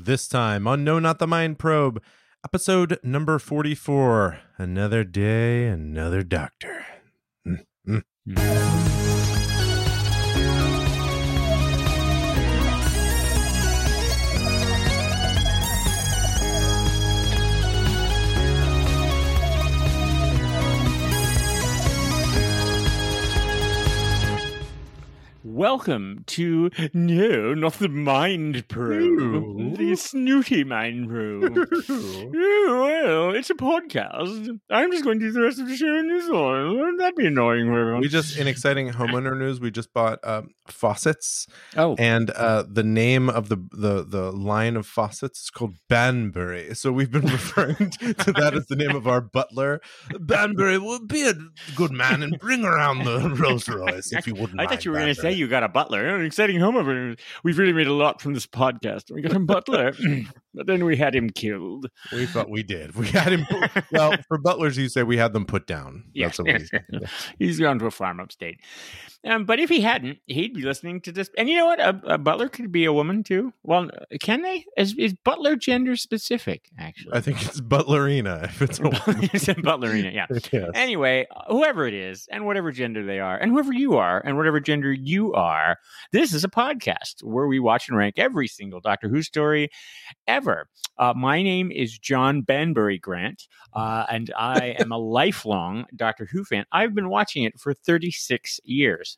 This time on No Not the Mind Probe, episode number 44 Another Day, Another Doctor. Mm, Welcome to No, not the Mind Probe, the snooty Mind Probe. well, it's a podcast. I'm just going to do the rest of the show in this one. Wouldn't that be annoying for everyone? We just, in exciting homeowner news, we just bought um, faucets, oh, and uh, the name of the, the the line of faucets is called Banbury. So we've been referring to that as the name of our butler. Banbury will be a good man and bring around the Rolls Royce if you wouldn't. I thought you were going to say Banbury. You got a butler. An exciting homeowner. news. We've really made a lot from this podcast. We got a butler, but then we had him killed. We thought we did. We had him. Put, well, for butlers, you say we had them put down. Yeah. That's what we said. He's gone to a farm upstate. Um, but if he hadn't, he'd be listening to this. And you know what? A, a butler could be a woman too. Well, can they? Is, is butler gender specific? Actually, I think it's butlerina. If it's a woman. it's a butlerina. Yeah. Yes. Anyway, whoever it is, and whatever gender they are, and whoever you are, and whatever gender you are, this is a podcast where we watch and rank every single Doctor Who story ever. Uh, my name is John Banbury Grant, uh, and I am a lifelong Doctor Who fan. I've been watching it for 36 years.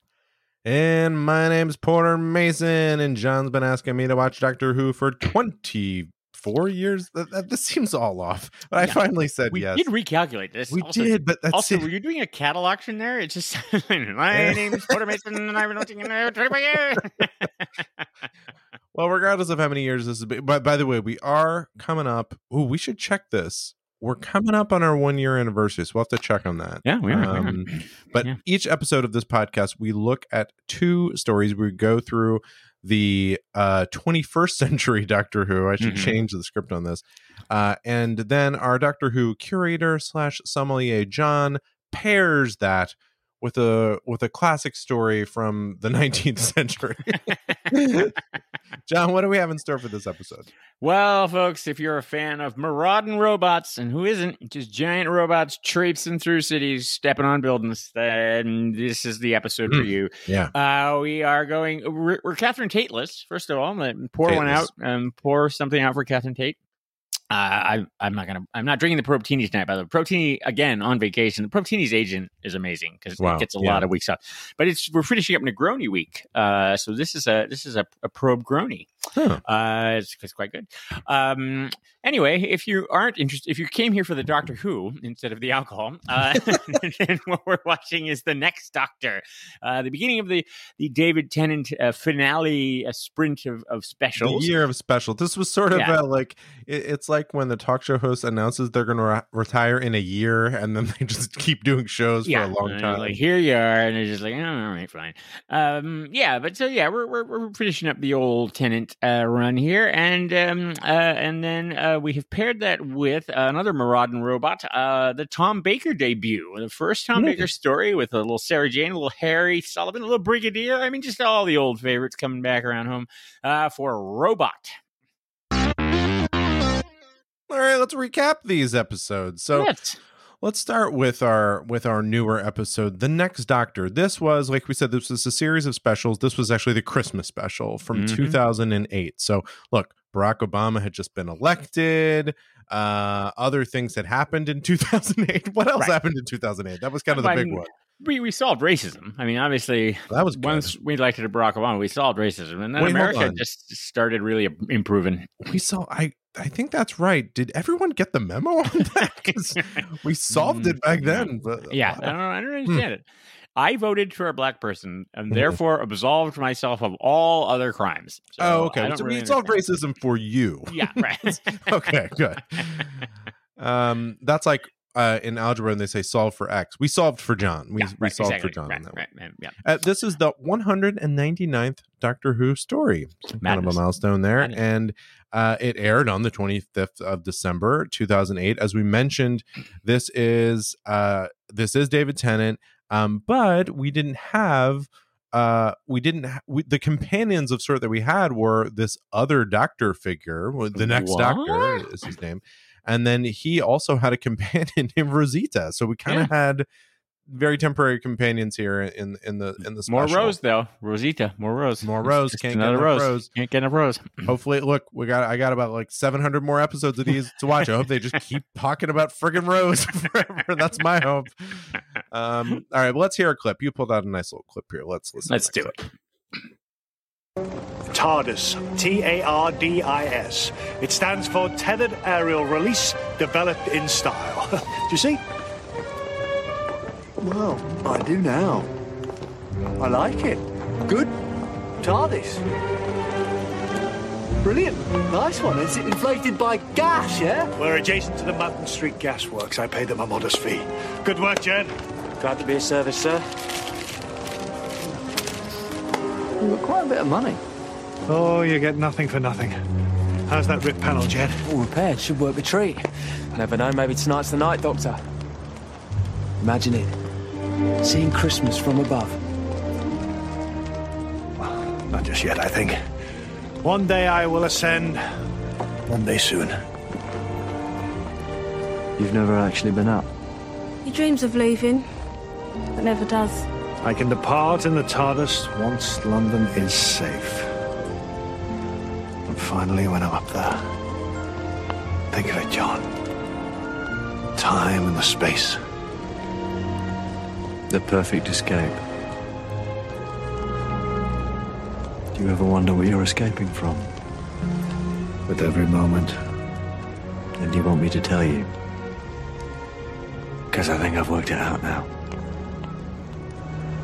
And my name's Porter Mason, and John's been asking me to watch Doctor Who for 24 years. That, that- this seems all off, but I Yeah. finally said We yes. did recalculate this. we Also- did, but that's Also, it. were you doing a cattle auction there? It's just my eh. name is Porter Mason, and I've been watching it for 25 years. Well, regardless of how many years this has been, but by the way, we are coming up. Oh, we should check this. We're coming up on our one year anniversary, so we'll have to check on that. yeah, we are. we are. Um, But Yeah. each episode of this podcast, we look at two stories. We go through the uh, 21st century Doctor Who. I should Mhm. change the script on this. Uh, and then our Doctor Who curator slash sommelier John pairs that with a with a classic story from the 19th century. John, what do we have in store for this episode? Well, folks, if you're a fan of marauding robots, and who isn't, just giant robots traipsing through cities, stepping on buildings, then this is the episode for Hmm. you. Yeah. Uh, we are going, we're, we're Catherine Tateless, first of all. Let- Pour one out, Tateless. um, pour something out for Catherine Tate. Uh, I, I'm not gonna. I'm not drinking the Probtini tonight. By the way, Probtini again on vacation. The Probtini's agent is amazing because Wow, it gets a yeah. lot of weeks off. But it's we're finishing up Negroni week. Uh, so this is a this is a, a probe Groni. Huh. Uh, it's, it's quite good. Um, anyway, if you aren't interested, if you came here for the Doctor Who instead of the alcohol, uh, then what we're watching is the next Doctor, uh, the beginning of the the David Tennant uh, finale sprint of, of The specials. year of special. This was sort of Yeah. uh, like it, it's like when the talk show host announces they're going to re- retire in a year, and then they just keep doing shows for a long time. Like here you are, and they're just like, oh, all right, fine. Um, yeah, but so yeah, we're we're, we're finishing up the old uh, run here, and um, uh, and then uh, we have paired that with another marauding robot, uh, the Tom Baker debut, the first Tom Hmm. Baker story with a little Sarah Jane, a little Harry Sullivan, a little Brigadier. I mean, just all the old favorites coming back around home uh, for a Robot. All right, let's recap these episodes. So Yes. Let's start with our with our newer episode, The Next Doctor. This was like we said, this was a series of specials. This was actually the Christmas special from Mhm. 2008. So look, Barack Obama had just been elected. Uh, other things had happened in 2008. What else Right. happened in 2008? That was kind of the big one. we, we solved racism. I mean, obviously, That was good. once we elected Barack Obama, we solved racism, and then Wait, America just started really improving. we saw. I I think that's right. Did everyone get the memo on that? 'Cause we solved it back then. But Mm, Yeah, I don't, I don't understand it. I voted for a black person and therefore absolved myself of all other crimes. So oh, okay. So really we solved racism for you. Yeah, right. okay, good. Um, that's like uh, in algebra, and they say solve for x. We solved for John. We, yeah, we right, solved exactly. for John. Right, right, right, yeah. Uh, this is the 199th Doctor Who story. So kind of a milestone there, Madness. and uh, it aired on the 25th of December 2008. As we mentioned, this is uh, this is David Tennant, um, but we didn't have uh we didn't ha- we, the companions of sort that we had were this other doctor figure the next doctor is his name and then he also had a companion named rosita so we kind of had very temporary companions here in in the in the More rose though. Rosita. More rose. More rose. Can't get another enough rose. rose. Can't get enough rose. hopefully look we got i got about like 700 more episodes of these to watch i hope they just keep talking about friggin' rose forever that's my hope um all right well let's hear a clip you pulled out a nice little clip here let's listen Let's do that it. TARDIS, T A R D I S. It stands for Tethered Aerial Release Developed in Style. do you see? Well, I do now. I like it. Good. TARDIS. Brilliant. Nice one. Is it inflated by gas, yeah? We're adjacent to the Mountain Street Gas Works. I paid them a modest fee. Good work, Jed. Glad to be of service, sir. You've got quite a bit of money. Oh, you get nothing for nothing. How's that rip panel, Jed? All repaired. Should work a treat. Never know. Maybe tonight's the night, Doctor. Imagine it. Seeing Christmas from above. Well, not just yet, I think. One day I will ascend. One day soon. You've never actually been up. He dreams of leaving, but never does. I can depart in the TARDIS once London is safe. Finally, when I'm up there, think of it, John. Time and the space. The perfect escape. Do you ever wonder where you're escaping from? With every moment. And you want me to tell you? Because I think I've worked it out now.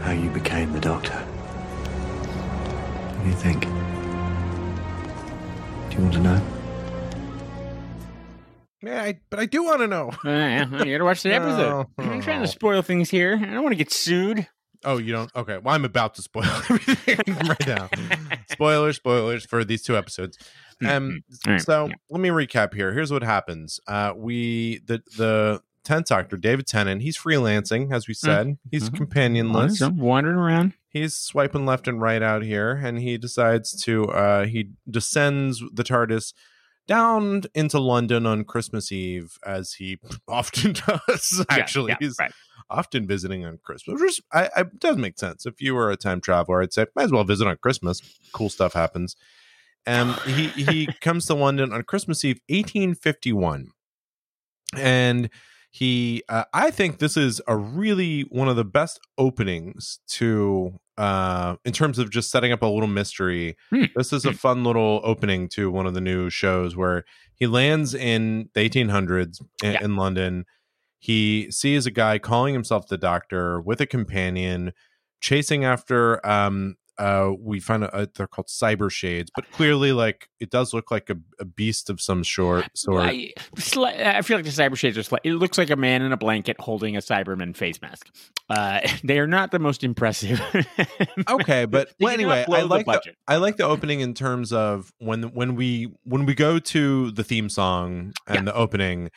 How you became the doctor. What do you think? Do you want to know? yeah I, but i do want to know Uh, you gotta watch the episode. No. I'm trying to spoil things here. I don't want to get sued. oh you don't okay well i'm about to spoil everything right now spoilers spoilers for these two episodes um All right, so yeah. let me recap here here's what happens uh we the the 10th doctor david tennant he's freelancing as we said he's mhm. companionless I'm wandering around. He's swiping left and right out here and he decides to uh he descends the tardis down into london on christmas eve as he often does actually yeah, he's right. often visiting on christmas which I, I it does make sense. If you were a time traveler i'd say might as well visit on christmas. Cool stuff happens. And he he comes to london on christmas eve 1851 and he uh, i think this is a really one of the best openings to uh in terms of just setting up a little mystery Hmm. this is a fun little opening to one of the new shows where he lands in the 1800s in, Yeah. in london he sees a guy calling himself the doctor with a companion chasing after um uh we find a, they're called cyber shades but clearly like it does look like a, a beast of some sort sort I, I feel like the cyber shades are. Sli- it looks like a man in a blanket holding a Cyberman face mask. Uh, they are not the most impressive. okay but well anyway i like the, budget. i like the opening in terms of when when we when we go to the theme song and Yeah. the opening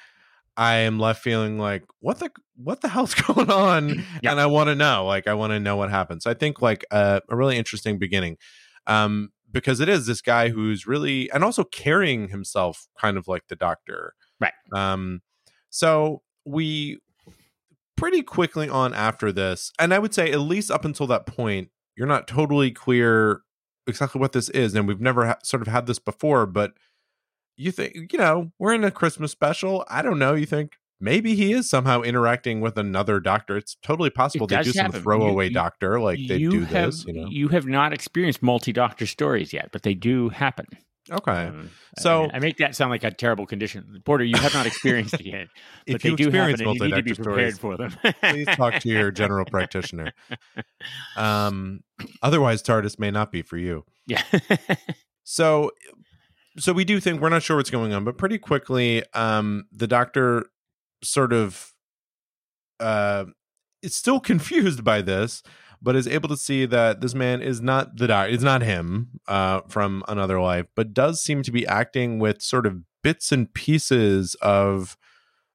i am left feeling like what the what the hell's going on Yeah. and i want to know like i want to know what happens i think like uh, a really interesting beginning um because it is this guy who's really and also carrying himself kind of like the doctor Right. um so we pretty quickly on after this and i would say at least up until that point you're not totally clear exactly what this is and we've never ha- sort of had this before but you think you know we're in a christmas special i don't know you think maybe he is somehow interacting with another doctor it's totally possible they do some happen. You- throwaway you- doctor like they do have, this you know You have not experienced multi-doctor stories yet, but they do happen. okay Um, So- I, I make that sound like a terrible condition. Porter, you have not experienced it yet, but if they you do happen, experience and you need to be prepared stories for them. please talk to your general practitioner um otherwise tardis may not be for you yeah. so so we do think we're not sure what's going on but pretty quickly um the doctor sort of uh is still confused by this but is able to see that this man is not the doctor it's not him uh from another life but does seem to be acting with sort of bits and pieces of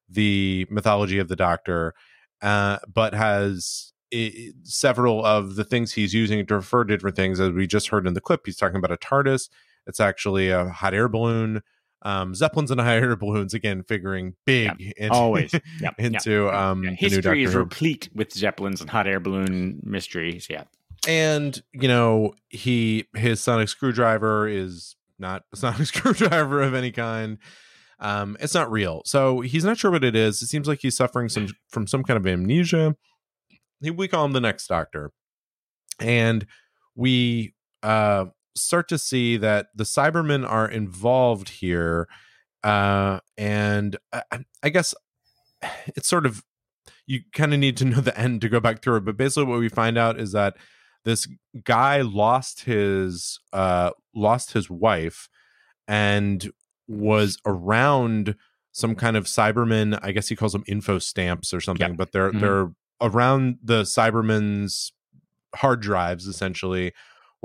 the mythology of the doctor uh but has i several of the things he's using to refer to different things, as we just heard in the clip, he's talking about a TARDIS. It's actually a hot air balloon. Um, Zeppelins and hot air balloons again, figuring big into, Always. Yep, yep, into um, Yeah, the new history is replete with zeppelins and hot air balloon mysteries. Yeah. and you know he his sonic screwdriver is not a sonic screwdriver of any kind um it's not real so he's not sure what it is it seems like he's suffering some from some kind of amnesia He- we call him the next doctor and we uh start to see that the cybermen are involved here uh and i, I guess it's sort of you kind of need to know the end to go back through it but basically what we find out is that this guy lost his uh lost his wife and was around some kind of Cybermen. i guess he calls them info stamps or something Yeah. but they're Mhm. they're around the Cybermen's hard drives essentially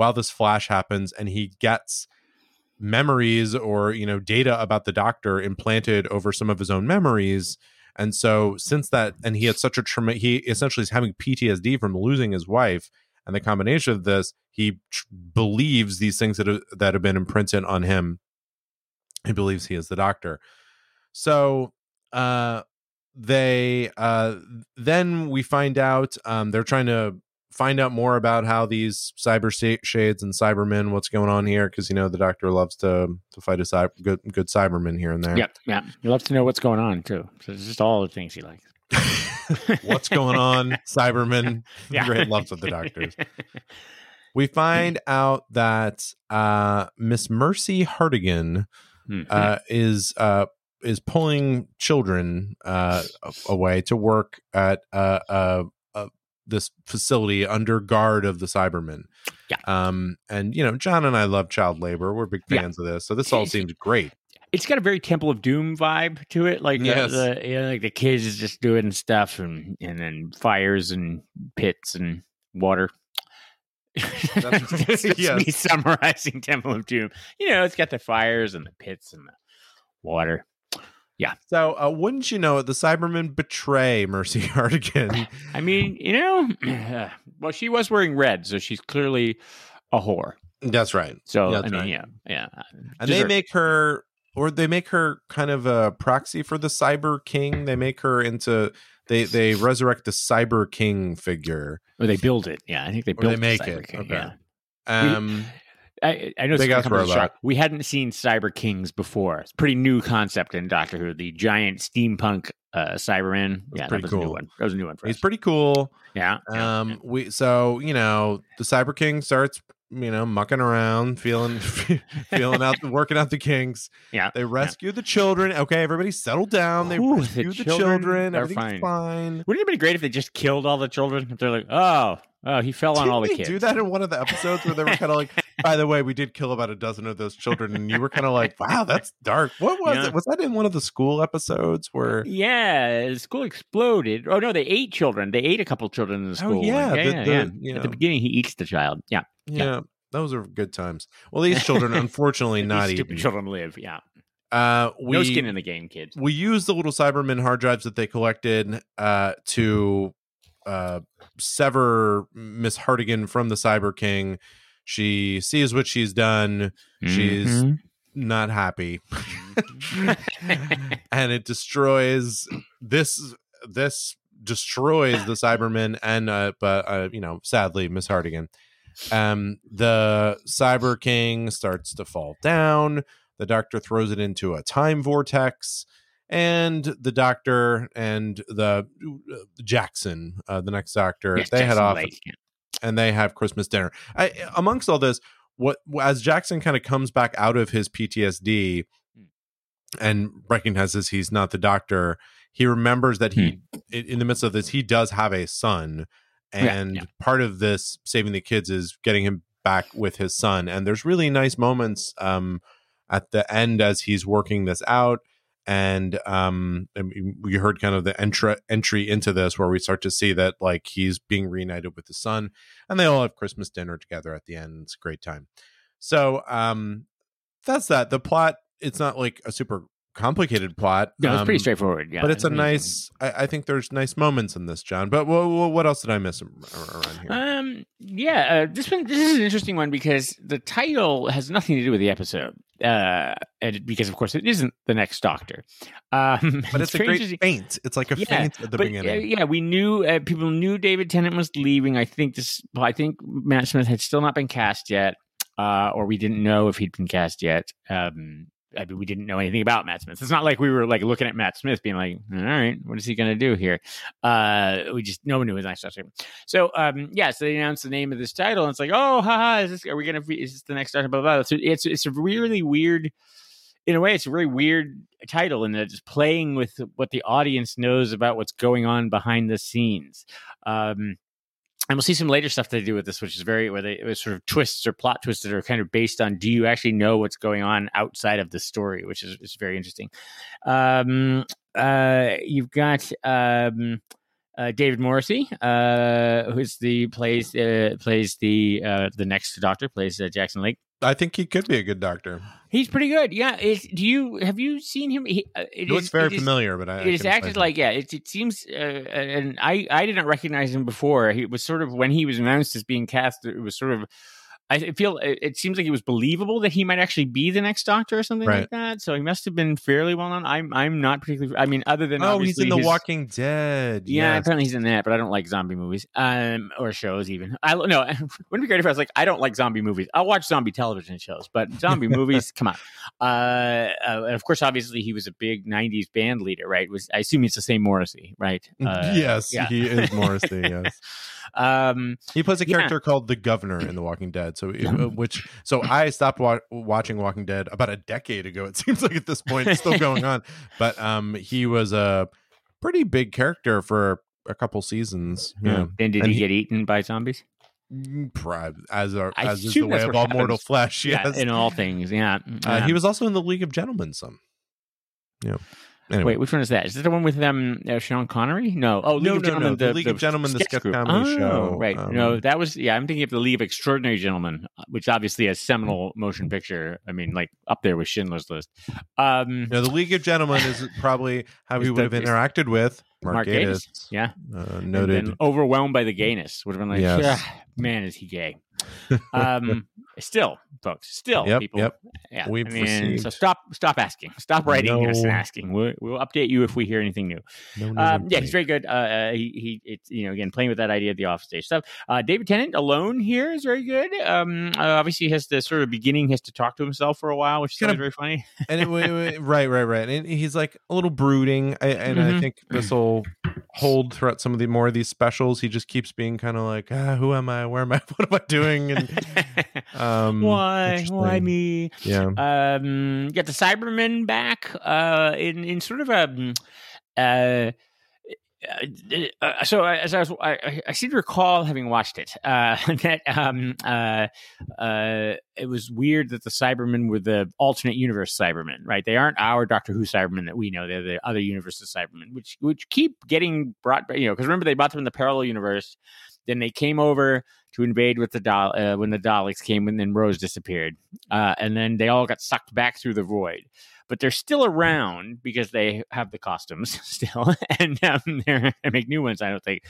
while this flash happens and he gets memories or you know data about the doctor implanted over some of his own memories. And so since that and he had such a trauma he essentially is having ptsd from losing his wife and the combination of this he tr- believes these things that have, that have been imprinted on him. He believes he is the doctor. So uh they uh then we find out um they're trying to find out more about how these cyber shades and cybermen what's going on here because you know the doctor loves to to fight a cyber good good cyberman here and there Yep. Yeah. he loves to know what's going on too. So it's just all the things he likes. what's going on cyberman Yeah. great loves with the doctors we find out that uh miss mercy hartigan Mhm. uh is uh is pulling children uh away to work at uh uh, uh this facility under guard of the cybermen Yeah. um and you know john and i love child labor we're big Yeah. fans of this so this all seems great it's got a very Temple of Doom vibe to it. Like Yes. the, the you know, like the kids is just doing stuff and and then fires and pits and water. That's- yes. me summarizing Temple of Doom. You know, it's got the fires and the pits and the water. So uh wouldn't you know it the cybermen betray mercy hartigan I mean, you know, well, she was wearing red, so she's clearly a whore. that's right So That's I mean, right. yeah, yeah. and they make her or they make her kind of a proxy for the cyber king they make her into they they resurrect the cyber king figure or they build it. Yeah, I think they Or built they the make Cyber it. King, Okay. Yeah. um I, I know Big ass robot. We hadn't seen Cyber Kings before. It's a pretty new concept in Doctor Who. The giant steampunk uh, Cyberman. Yeah, pretty that was a new cool. one. That was a new one for he's us. pretty cool yeah, yeah, um we so you know the cyber king starts you know mucking around feeling feeling out working out the kinks Yeah, they rescue the children okay everybody settle down they Ooh, rescue the, children children, are everything's fine. fine, Wouldn't it be great if they just killed all the children? If they're like, oh, oh, he fell on Didn't all the they kids. do that in one of the episodes where they were kind of like, by the way, we did kill about a dozen of those children, and you were kind of like, wow, that's dark. What was Yeah. it? Was that in one of the school episodes where? Yeah, the school exploded. Oh no, they ate children. They ate a couple children in the Oh, school. yeah, yeah, the- yeah, the- yeah. you At the beginning, he eats the child. Yeah, Yeah, those are good times. Well, these children, unfortunately, These not stupid eaten. children live. Yeah, Uh, we no skin in the game, kids. we use the little Cybermen hard drives that they collected uh, to uh, sever Miss Hartigan from the Cyber King. She sees what she's done. She's Mhm. not happy, Mm-hmm. and it destroys this. This destroys the Cybermen, and uh, but uh, you know, sadly, Miss Hartigan. Um, the Cyber King starts to fall down. The Doctor throws it into a time vortex, and the Doctor and the uh, Jackson, uh, the next Doctor, Yes, they head off Lake, yeah. And they have Christmas dinner. I, amongst all this, what as Jackson kind of comes back out of his PTSD Hmm. and recognizes he's not the doctor, he remembers that he, in, in the midst of this, he does have a son, Hmm. Yeah, and yeah. part of this saving the kids is getting him back with his son. And there's really nice moments um, at the end as he's working this out. And um, we heard kind of the entry entry into this where we start to see that like he's being reunited with his son, and they all have Christmas dinner together at the end. It's a great time. So um, that's that. The plot it's not like a super complicated plot. No, it's pretty um, straightforward. Yeah, but it's a nice. I, I think there's nice moments in this, John. But what, what else did I miss around here? Um. Yeah. Uh, this one. This is an interesting one because the title has nothing to do with the episode. Uh, and because of course it isn't the next Doctor. Um, but it's a great feint. It's like a Yeah, feint at the but, uh, beginning. yeah, we knew uh, people knew David Tennant was leaving. I think this. I think Matt Smith had still not been cast yet, uh, or we didn't know if he'd been cast yet. Um, I mean, we didn't know anything about Matt Smith. It's not like we were like looking at Matt Smith, being like, "All right, what is he going to do here?" Uh, we just no one knew his next Doctor. So, um, yeah, so they announced the name of this title, and it's like, "Oh, haha, is this? Are we going to? Be is this the next Doctor?" Blah blah. blah. So it's it's a really weird in a way, it's a really weird title that it's playing with what the audience knows about what's going on behind the scenes. Um, and we'll see some later stuff they do with this, which is very where they it was sort of twists or plot twists that are kind of based on do you actually know what's going on outside of the story, which is, is very interesting. Um, uh, you've got um, uh, David Morrissey, uh, who's the plays uh, plays the uh, the next Doctor, plays uh, Jackson Lake. I think he could be a good doctor. He's pretty good. Yeah. Is, do you have you seen him? He, uh, it looks is- very it is- familiar, but I, I It is acted like yeah. It, it seems, uh, and I I didn't recognize him before. He was sort of when he was announced as being cast. It was sort of. I feel it, seems like it was believable that he might actually be the next Doctor or something Right. like that. So he must have been fairly well known. I'm I'm not particularly. I mean, other than Oh, he's in The his- Walking Dead. Yeah, yes. apparently he's in that, but I don't like zombie movies um, or shows even. I no, wouldn't it be great if I was like, I don't like zombie movies. I'll watch zombie television shows, but zombie movies, come on. Uh, uh, and of course, obviously, he was a big '90s band leader, right? Was I assume it's the same Morrissey, right? Uh, yes, yeah. he is Morrissey. Yes, um, he plays a Yeah. character called the Governor in The Walking Dead. So, uh, which so I stopped wa- watching Walking Dead about a decade ago. It seems like at this point it's still going on, but um, he was a pretty big character for a couple seasons. Yeah, Then did And he, he- get eaten by zombies? Mm, as a, I as is the way of what all mortal happens. flesh. Yeah, in all things. Yeah. uh, Yeah. he was also in the League of Gentlemen. Some, yeah. Anyway, Wait, which one is that? Is that the one with um uh, Sean Connery? No. Oh, League No, of no, Gentlemen. no, the League of Gentlemen, the sketch group. comedy Oh, show, Right. um, no, that was yeah. I'm thinking of the League of Extraordinary Gentlemen, which obviously a seminal motion picture. I mean, like up there with Schindler's List. Um, No, the League of Gentlemen is probably how he would have interacted with Mark, Mark Gatiss. Gatiss, yeah. uh, and noted. then overwhelmed by the gayness would have been like, Yes. "Ah, man, is he gay? Um, still, folks, still, Yep, people. yep. Yeah, We've I mean, received- so stop, stop asking, stop writing us and asking. We'll, we'll update you if we hear anything new. No, no, Um, no, yeah, he's very good. Uh, uh, he, he, it's you know, again, playing with that idea of the off stage stuff. Uh, David Tennant alone here is very good. Um, uh, obviously, he has the sort of beginning, he has to talk to himself for a while, which is Kinda- very funny. and it, wa- wa- right, right, right. And he's like a little brooding, I, and I Mhm. think this will hold throughout some of the more of these specials. He just keeps being kind of like, ah, "Who am I? Where am I? What am I doing?" And um, why, why me? Yeah, Um, get the Cybermen back uh, in in sort of a. mm, Uh, uh, uh, so I- as I was, I, I- seem to recall having watched it. Uh, that um, uh, uh, it was weird that the Cybermen were the alternate universe Cybermen, right? They aren't our Doctor Who Cybermen that we know. They're the other universes Cybermen, which which keep getting brought. You know, because remember they brought them in the parallel universe. Then they came over to invade with the Dal- uh, when the Daleks came, and then Rose disappeared, uh, and then they all got sucked back through the void. But they're still around because they have the costumes still, and um, they're make new ones. I don't think,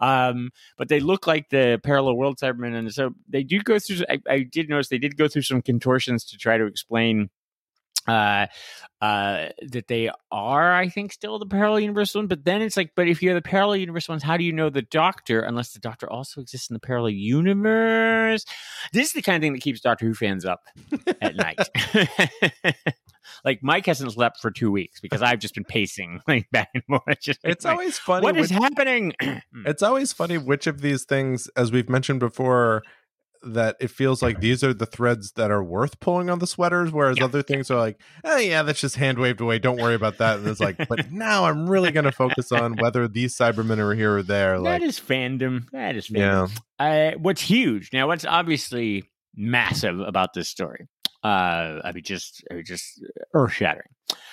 um, but they look like the parallel world Cybermen, and so they do go through. I, I did notice they did go through some contortions to try to explain uh uh that they are i think still the parallel universe one but then it's like but if you're the parallel universe ones how do you know the doctor unless the doctor also exists in the parallel universe this is the kind of thing that keeps doctor who fans up at night like mike hasn't slept for two weeks because i've just been pacing like back and forth just it's like, always funny. what is happening it's always funny which of these things, as we've mentioned before, that it feels like these are the threads that are worth pulling on the sweaters, whereas Yeah. other things are like, oh yeah, that's just hand waved away. Don't worry about that. And it's like, but now I'm really going to focus on whether these Cybermen are here or there. Like, that is fandom that is fandom yeah, uh, what's huge now what's obviously massive about this story uh i mean just I mean, just earth shattering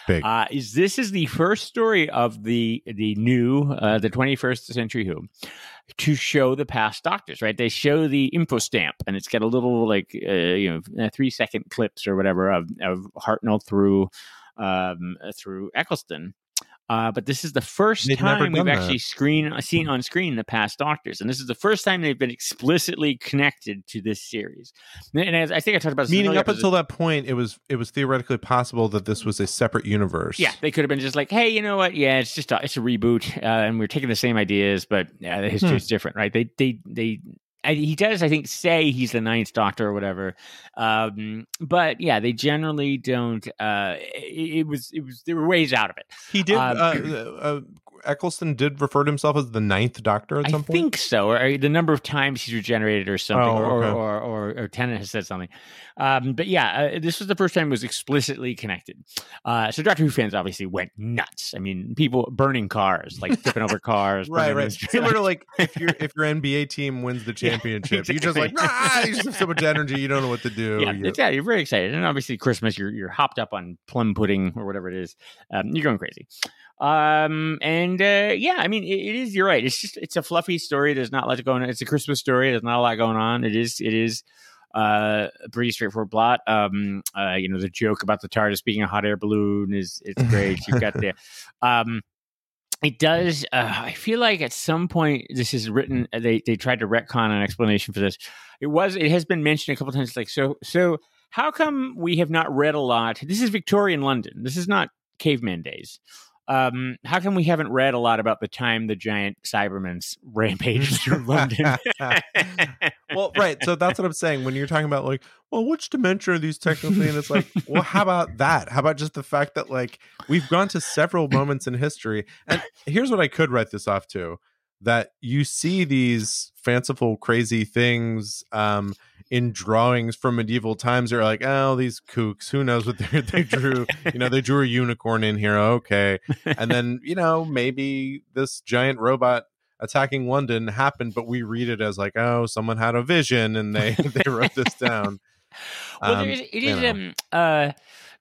Big. uh is this is the first story of the the new uh the 21st century who to show the past doctors right they show the info stamp and it's got a little like uh, you know uh, three second clips or whatever of of hartnell through um, through Eccleston. Uh, but this is the 1st They've time we've done that. actually screen seen on screen the past Doctors, and this is the first time they've been explicitly connected to this series. And as I think I talked about this Meaning up episode- until that point, it was it was theoretically possible that this was a separate universe. Yeah, they could have been just like, hey, you know what? Yeah, it's just a, it's a reboot, uh, and we're taking the same ideas, but yeah, the history Hmm. is different, right? They they they. I, he does, I think, say he's the ninth Doctor or whatever, um, but yeah, they generally don't. Uh, it, it was, it was, there were ways out of it. he did. Um, uh, uh, Eccleston did refer to himself as the ninth Doctor at I some point. I think so, or the number of times he's regenerated, or something, Oh, or, okay. or, or or Tennant has said something. Um, but yeah, uh, this was the first time it was explicitly connected. Uh, so Doctor Who fans obviously went nuts. I mean, people burning cars, like tipping over cars, Right, right. Similar to like if your if your NBA team wins the Yeah, championship, you just like exactly. ah, you just have so much energy, you don't know what to do. yeah, You- yeah, you're very excited, and obviously Christmas, you're you're hopped up on plum pudding or whatever it is. Um, you're going crazy. Um, and uh, yeah, I mean, it, it is. You're right. It's just it's a fluffy story. There's not a lot going on. It's a Christmas story. There's not a lot going on. It is. It is. Uh, a pretty straightforward plot. Um, uh, you know, the joke about the TARDIS being a hot air balloon is it's great. You've got the, um, it does. Uh, I feel like at some point this is written. uh, They they tried to retcon an explanation for this. It was. It has been mentioned a couple times. Like so. So how come we have not read a lot? This is Victorian London. This is not caveman days. Um, how come we haven't read a lot about the time the giant Cybermans rampaged through London? well, right. So that's what I'm saying. When you're talking about like, well, which dimension are these technically? And it's like, well, how about that? How about just the fact that like we've gone to several moments in history, and here's what I could write this off to: that you see these fanciful, crazy things um, in drawings from medieval times. You're like, oh, these kooks. Who knows what they they drew? You know, they drew a unicorn in here. Okay, and then you know maybe this giant robot attacking London happened, but we read it as like, oh, someone had a vision and they they wrote this down. well, Um, there is, it is um uh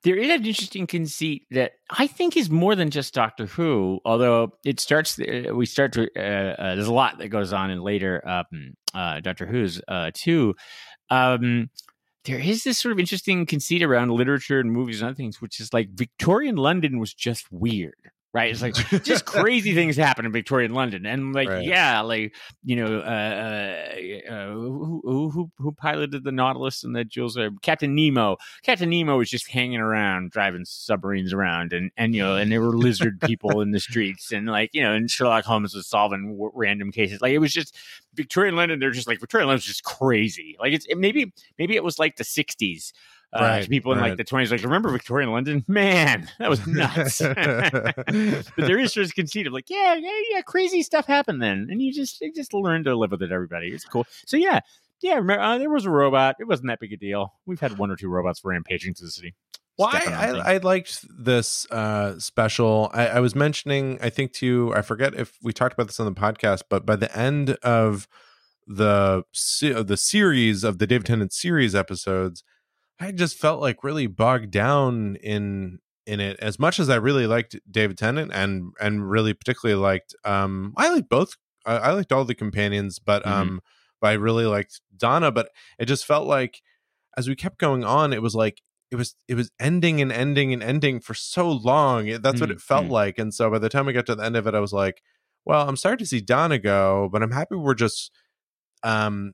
there is an interesting conceit that I think is more than just Doctor Who. Although it starts, uh, we start to. Uh, uh, there's a lot that goes on in later um, uh, Doctor Who's uh, too. Um, there is this sort of interesting conceit around literature and movies and other things, which is like Victorian London was just weird. Right, it's like just crazy things happen in Victorian London, and like, Right. yeah, like you know, uh, uh, uh, who, who who who piloted the Nautilus and the Jules? Uh, Captain Nemo. Captain Nemo was just hanging around, driving submarines around, and and you know, and there were lizard people in the streets, and like you know, and Sherlock Holmes was solving w- random cases. Like it was just Victorian London. They're just like Victorian London's just crazy. Like it's it, maybe maybe it was like the '60s. Uh, Right, people in like the 20s, like remember Victorian London? Man, that was nuts. but there is just conceit of like, yeah, yeah, yeah, crazy stuff happened then, and you just you just learn to live with it. Everybody, it's cool. So yeah, yeah, remember, uh, there was a robot. It wasn't that big a deal. We've had one or two robots rampaging to the city. Well, I. I, I liked this uh, special. I, I was mentioning, I think to you, I forget if we talked about this on the podcast, but by the end of the of the series of the David Tennant series episodes, I just felt like really bogged down in in it. As much as I really liked David Tennant and and really particularly liked, um, I liked both. I, I liked all the companions, but Mhm. um, but I really liked Donna. But it just felt like as we kept going on, it was like it was it was ending and ending and ending for so long. It- That's what Mm, it felt mm. like. And so by the time we got to the end of it, I was like, well, I'm sorry to see Donna go, but I'm happy we're just um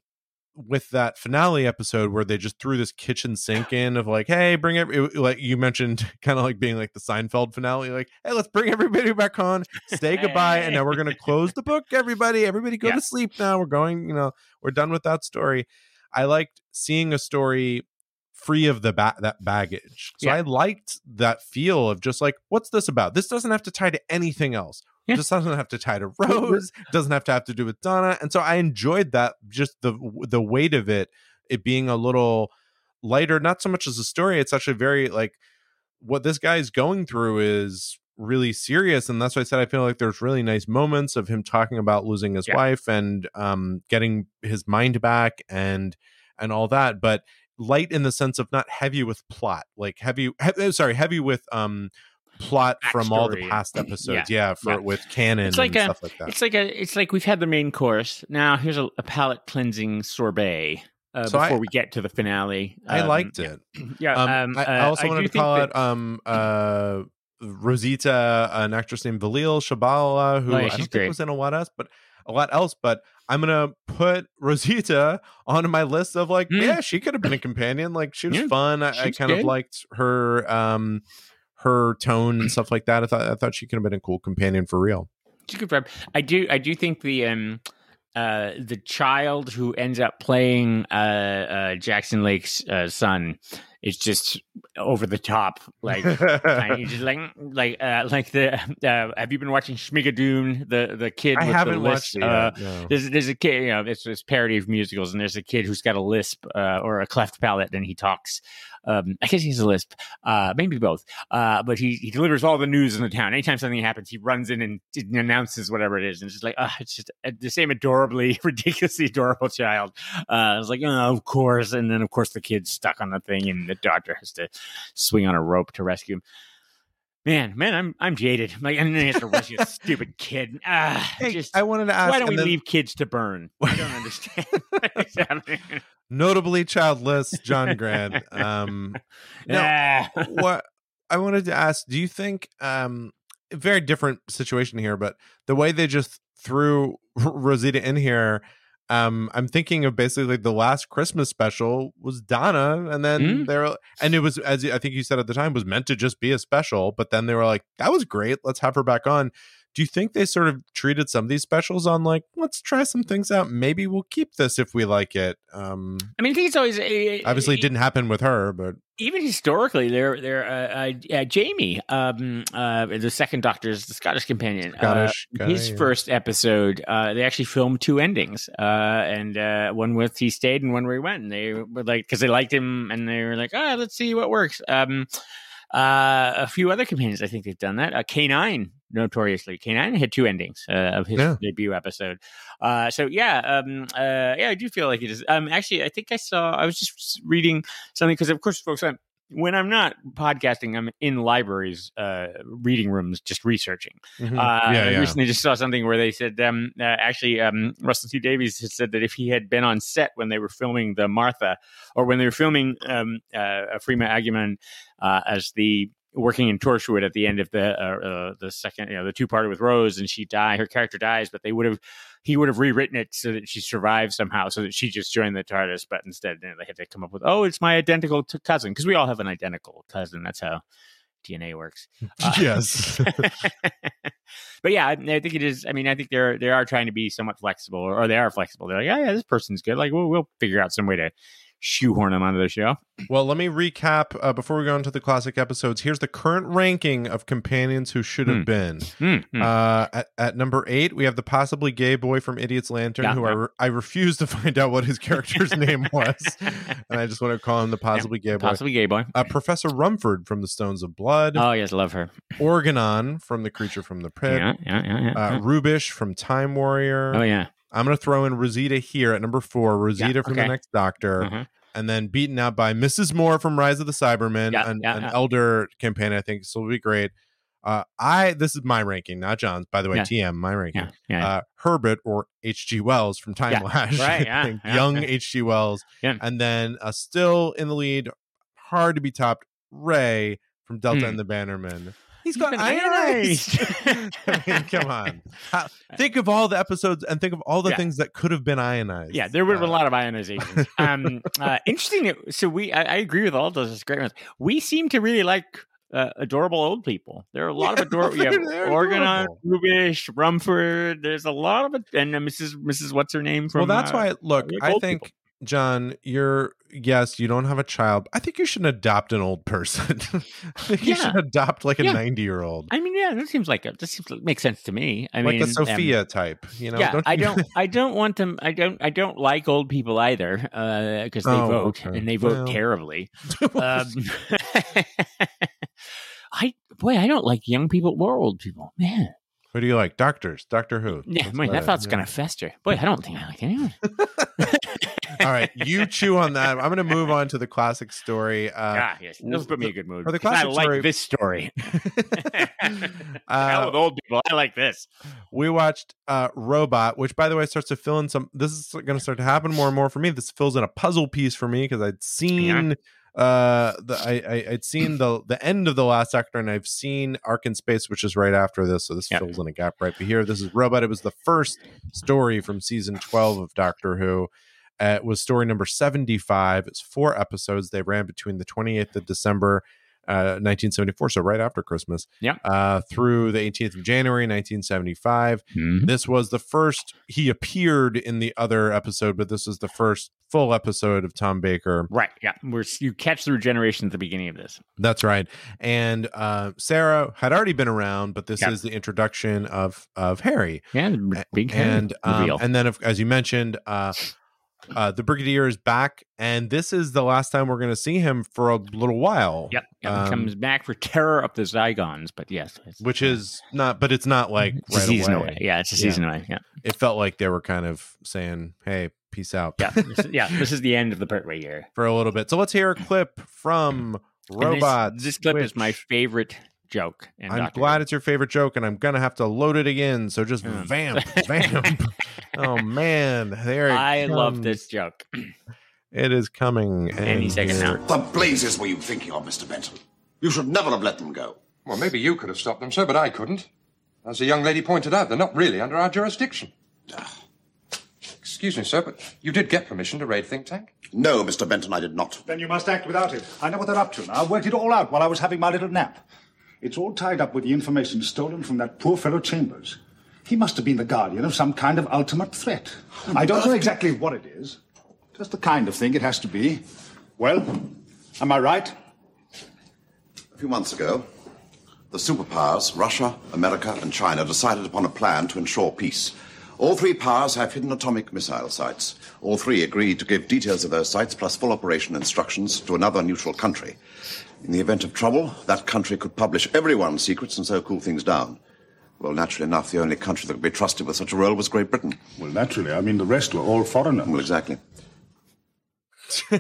with that finale episode where they just threw this kitchen sink in of like, hey, bring every it- like you mentioned, kind of like being like the Seinfeld finale, like, hey, let's bring everybody back on, say goodbye, and now we're gonna close the book. Everybody, everybody, go Yeah. to sleep now. We're going, you know, we're done with that story. I liked seeing a story free of the ba- that baggage. So Yeah. I liked that feel of just like, what's this about? This doesn't have to tie to anything else. Yeah. This doesn't have to tie to Rose. Doesn't have to have to do with Donna. And so I enjoyed that. Just the the weight of it, it being a little lighter. Not so much as a story. It's actually very like what this guy's going through is really serious and that's why i said i feel like there's really nice moments of him talking about losing his Yeah. wife and um getting his mind back and and all that but light in the sense of not heavy with plot like heavy he- sorry heavy with um plot from all the past episodes yeah, for Yeah. with canon It's like and a- stuff like that It's like a it's like we've had the main course. Now here's a, a palate cleansing sorbet uh, So I- before we get to the finale. I Um, liked it. Yeah, Um, um, I, I uh, also do wanted to call that- out um uh Rosita, an actress named Velile Tshabalala, who Oh, yeah, I she's don't think was in a lot else, but a lot else. But I'm gonna put Rosita on my list of like, Mm. yeah, she could have been a companion. Like she was Yeah, fun. I, I kind of liked her um her tone and stuff like that. I thought I thought she could have been a cool companion for real. A good vibe. I do. I do think the um, uh, the child who ends up playing uh, uh, Jackson Lake's uh, son is just over the top. Like, kind of just like like uh, like the. Uh, have you been watching Schmigadoon? The the kid. I with haven't the watched it uh, no. there's there's a kid, you know, it's this parody of musicals, and there's a kid who's got a lisp uh, or a cleft palate, and he talks. Um, I guess he's a lisp, uh, maybe both. Uh, but he he delivers all the news in the town. Anytime something happens, he runs in and announces whatever it is, and it's just like, uh, it's just uh, the same adorably, ridiculously adorable child. Uh, it's like, oh, of course, and then of course the kid's stuck on the thing, and the doctor has to swing on a rope to rescue him. Man, man, I'm I'm jaded. Like, and then he has to rescue a stupid kid. Ah, Hey, just I wanted to ask. why don't we then leave kids to burn? I don't understand. Notably childless John Grant. Um, now, what I wanted to ask, do you think um very different situation here, but the way they just threw Rosita in here, um, I'm thinking of basically like the last Christmas special was Donna, and then Mm. they're and it was as I think you said at the time was meant to just be a special, but then they were like, that was great, let's have her back on. Do you think they sort of treated some of these specials on like, let's try some things out? Maybe we'll keep this if we like it. Um, I mean, I think it's always uh, obviously, it didn't happen with her, but even historically, they're they're uh, uh, Jamie, um, uh, the second Doctor's the Scottish companion. uh, Scottish guy, his yeah. first episode, uh, they actually filmed two endings, uh, and uh, one with he stayed and one where he went. And they were like because they liked him, and they were like, ah, let's see what works. Um, uh, a few other companions, I think they've done that. Uh, K9, notoriously, K9 had two endings uh, of his Yeah. debut episode. Uh, so yeah, um, uh, yeah, I do feel like it is. Um, actually, I think I saw. I was just reading something because, of course, folks, I'm, when I'm not podcasting, I'm in libraries, uh, reading rooms, just researching. Mhm. Uh, yeah, I yeah. recently just saw something where they said, um, uh, actually, um, Russell T Davies had said that if he had been on set when they were filming the Martha, or when they were filming um, uh, Freema uh, as the working in Torchwood at the end of the uh, uh, the second, you know, the two parter with Rose, and she die, her character dies, but they would have he would have rewritten it so that she survived somehow, so that she just joined the TARDIS, but instead they had to come up with, oh, it's my identical t- cousin, because we all have an identical cousin. That's how DNA works. Uh, yes. but yeah, I, I think it is. I mean, I think they're they are trying to be somewhat flexible, or, or they are flexible. They're like, yeah, yeah, this person's good. Like, we'll we'll figure out some way to shoehorn them onto the show. Well, let me recap uh, before we go into the classic episodes. Here's the current ranking of companions who should have Hmm. been. Hmm, hmm. Uh, at, at number eight, we have the possibly gay boy from Idiot's Lantern, Yeah, who I, re- I refuse to find out what his character's name was, and I just want to call him the possibly gay boy. Possibly gay boy. Uh, Professor Rumford from the Stones of Blood, Oh yes, love her. Organon from The Creature from the Pit, Yeah, yeah, yeah. yeah. uh, Rubeish from Time Warrior. oh yeah. I'm going to throw in Rosita here at number four, Rosita from okay. the Next Doctor. Uh-huh. and then beaten out by Mrs. Moore from Rise of the Cybermen, Yeah, an, yeah, an yeah. elder campaign. I think so will be great. Uh, I this is my ranking, not John's. By the way, Yeah. TM my ranking. Yeah, yeah. Uh, Herbert or H.G. Wells from Time Yeah, Lash. right, yeah, yeah, young yeah. H.G. Wells, Yeah. and then uh, still in the lead, hard to be topped. Ray from Delta Hmm. and the Bannermen. He's He's got ionized. ionized. I mean, come on. How- think of all the episodes and think of all the Yeah. things that could have been ionized. Yeah, there would have been a Uh, lot of ionization. Um, uh, interesting. So we, I, I agree with all those great ones. We seem to really like uh, adorable old people. There are a lot Yeah, of adorable. they're- Yeah, they're Organon, adorable. Rubeish, Rumford. There's a lot of it, and uh, Mrs. Mrs. What's her name from? well, that's uh, why. Look, like I think people. John, you're yes, you don't have a child. I think you should adopt an old person. I think you should adopt like a Yeah. ninety year old, I mean, yeah, that seems like a, that seems like makes sense to me. I like mean, a um, Sophia type. You know, yeah, I you- don't. I don't want them. I don't. I don't like old people either because they Oh, vote okay. and they vote Well. terribly. um, I boy, I don't like young people or old people. Man, Who do you like? Doctors, Doctor Who. yeah, That's that thought's yeah. gonna fester. Boy, I don't think I like anyone. All right, you chew on that. I'm going to move on to the classic story. Uh, ah, yes, those put me in a good mood. for the 'cause I classic like story- this story. Uh, with old people. I like this. we watched uh robot which by the way starts to fill in some this is going to start to happen more and more for me this fills in a puzzle piece for me because i'd seen uh the I, I i'd seen the the end of the last actor and i've seen ark in space which is right after this so this Yeah. fills in a gap right here this is robot it was the first story from season 12 of doctor who uh, was story number 75 it's four episodes they ran between the 28th of december uh, 1974, so right after Christmas, Yeah. uh, through the 18th of January, 1975. Mhm. This was the first he appeared in the other episode, but this is the first full episode of Tom Baker. Right. Yeah. We're you catch the regeneration at the beginning of this. That's right. And uh, Sarah had already been around, but this Yeah. is the introduction of of Harry. Yeah. Big and um, and then as you mentioned, uh, uh, the Brigadier is back, and this is the last time we're going to see him for a little while. Yep. yep. um, he comes back for terror of the Zygons, but yes, it's, Which is not, but it's not like it's a season away. away. Yeah, it's a Yeah. season away. Yeah. It felt like they were kind of saying, "Hey, peace out." Yeah. This, yeah. This is the end of the Pertwee year. for a little bit. So let's hear a clip from And this- This, clip is my favorite joke. in I'm Doctor glad Who. it's your favorite joke, and I'm gonna have to load it again. So just Yeah. vamp, vamp. oh man, there it I love this joke. It is coming Any second now. The blazes were you thinking of, Mr. Benton? You should never have let them go. Well, maybe you could have stopped them, sir, but I couldn't. As the young lady pointed out, they're not really under our jurisdiction. Ah. Excuse me, sir, but you did get permission to raid Think Tank? No, Mr. Benton, I did not. Then you must act without it. I know what they're up to now. I worked it all out while I was having my little nap. It's all tied up with the information stolen from that poor fellow Chambers. He must have been the guardian of some kind of ultimate threat. I don't know exactly what it is. Just the kind of thing it has to be. Well, am I right? A few months ago, the superpowers, Russia, America, and China, decided upon a plan to ensure peace. All three powers have hidden atomic missile sites. All three agreed to give details of those sites plus full operation instructions to another neutral country. In the event of trouble, that country could publish everyone's secrets and so cool things down. Well, naturally enough, the only country that could be trusted with such a role was Great Britain. Well, naturally. I mean, the rest were all foreigners. Well, exactly.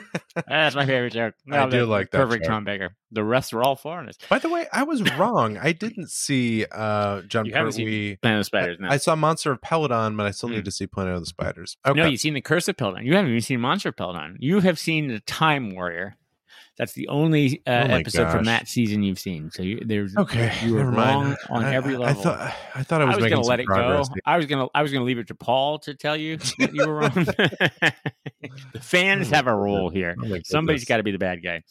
That's my favorite joke. I do the- like that Perfect joke. Tom Baker. The rest were all foreigners. By the way, I was wrong. I didn't see uh, John You haven't Pertwee. seen Planet of the Spiders. No. I saw Monster of Peladon, but I still Hmm. need to see Planet of the Spiders. Okay. No, you've seen the Curse of Peladon. You haven't even seen Monster of Peladon. You have seen the Time Warrior. That's the only uh, Oh episode from that season you've seen. So you, there's okay. You were wrong on I- every level. I thought I thought I was, I was going to let it go. I was going to I was going to leave it to Paul to tell you that you were wrong. the fans have a role here. Oh Somebody's got to be the bad guy.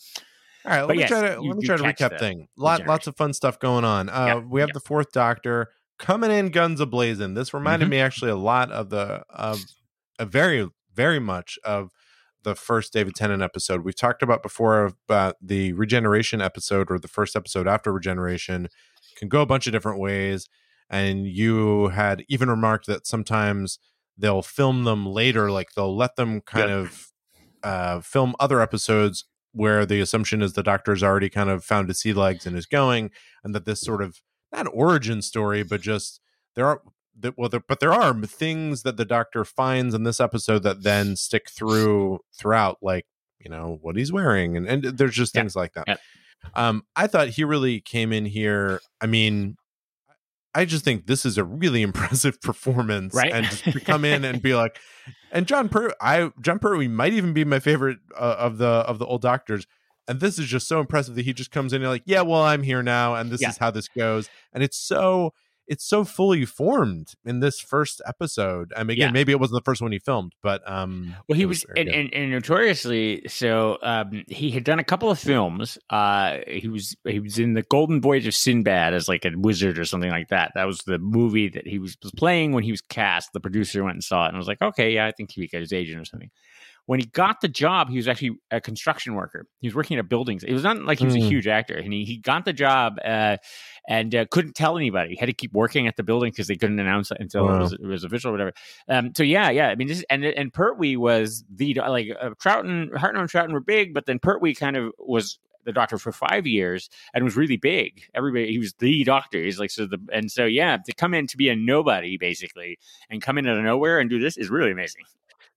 All right, let But me yes, try to let me try to recap thing. Lot, lots of fun stuff going on. Uh, Yeah, we have yeah. the fourth Doctor coming in guns a blazing. This reminded Mhm. me actually a lot of the of a very very much of the first David Tennant episode. We've talked about before about the regeneration episode or the first episode after regeneration can go a bunch of different ways. And you had even remarked that sometimes they'll film them later, like they'll let them kind of uh, film other episodes where the assumption is the doctor's already kind of found his sea legs and is going, and that this sort of not origin story, but just there are that well, there, but there are things that the doctor finds in this episode that then stick through throughout, like you know what he's wearing, and and there's just Yeah. things like that. Yeah. Um, I thought he really came in here. I mean, I just think this is a really impressive performance, Right. And just to come in and be like, and John Per, I Jon Pertwee might even be my favorite uh, of the of the old doctors. And this is just so impressive that he just comes in and like, yeah, well, I'm here now, and this Yeah. is how this goes, and it's so it's so fully formed in this first episode. I mean, again, Yeah. maybe it wasn't the first one he filmed, but um, Well, he it was, and, and, and notoriously so. Um, he had done a couple of films. Uh, he was he was in the Golden Voyage of Sinbad as like a wizard or something like that. That was the movie that he was, was playing when he was cast. The producer went and saw it and was like, "Okay, yeah, I think he got his agent or something." When he got the job, he was actually a construction worker. He was working at a buildings. It was not like he was a Mm. huge actor, and he, he got the job uh, and uh, couldn't tell anybody. He had to keep working at the building because they couldn't announce it until it, was, it was official or whatever. Um, so yeah, yeah. I mean, this and and Pertwee was the like uh, Troughton, Hartnell and Troughton were big, but then Pertwee kind of was the doctor for five years and was really big. Everybody, he was the doctor. He's like so the and so yeah, to come in to be a nobody basically and come in out of nowhere and do this is really amazing.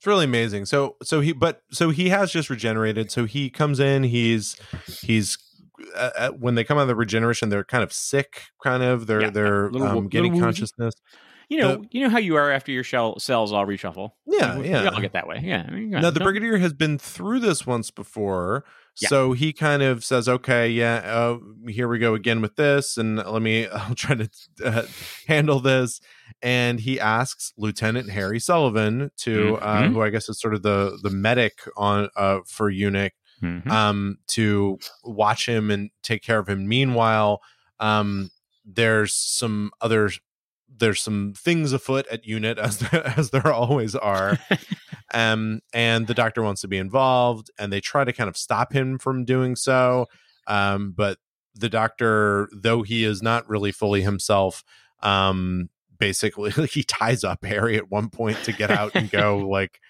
It's really amazing. So so he but so he has just regenerated. So he comes in, he's he's uh, uh, when they come out of the regeneration, they're kind of sick, kind of. They're Yeah, they're little um, getting little consciousness. You know, you know how you are after your shell cells all reshuffle. Yeah, we, yeah. We all get that way. Yeah. I mean, Now the brigadier has been through this once before, Yeah. so he kind of says, "Okay, yeah, uh, here we go again with this, and let me. I'll try to uh, handle this." And he asks Lieutenant Harry Sullivan to, uh, Mhm. who I guess is sort of the the medic on uh, for Unit, Mhm. um, to watch him and take care of him. Meanwhile, um, there's some other there's some things afoot at unit as there, as there always are. Um and the doctor wants to be involved and they try to kind of stop him from doing so. Um but the doctor though he is not really fully himself um basically he ties up harry at one point to get out and go like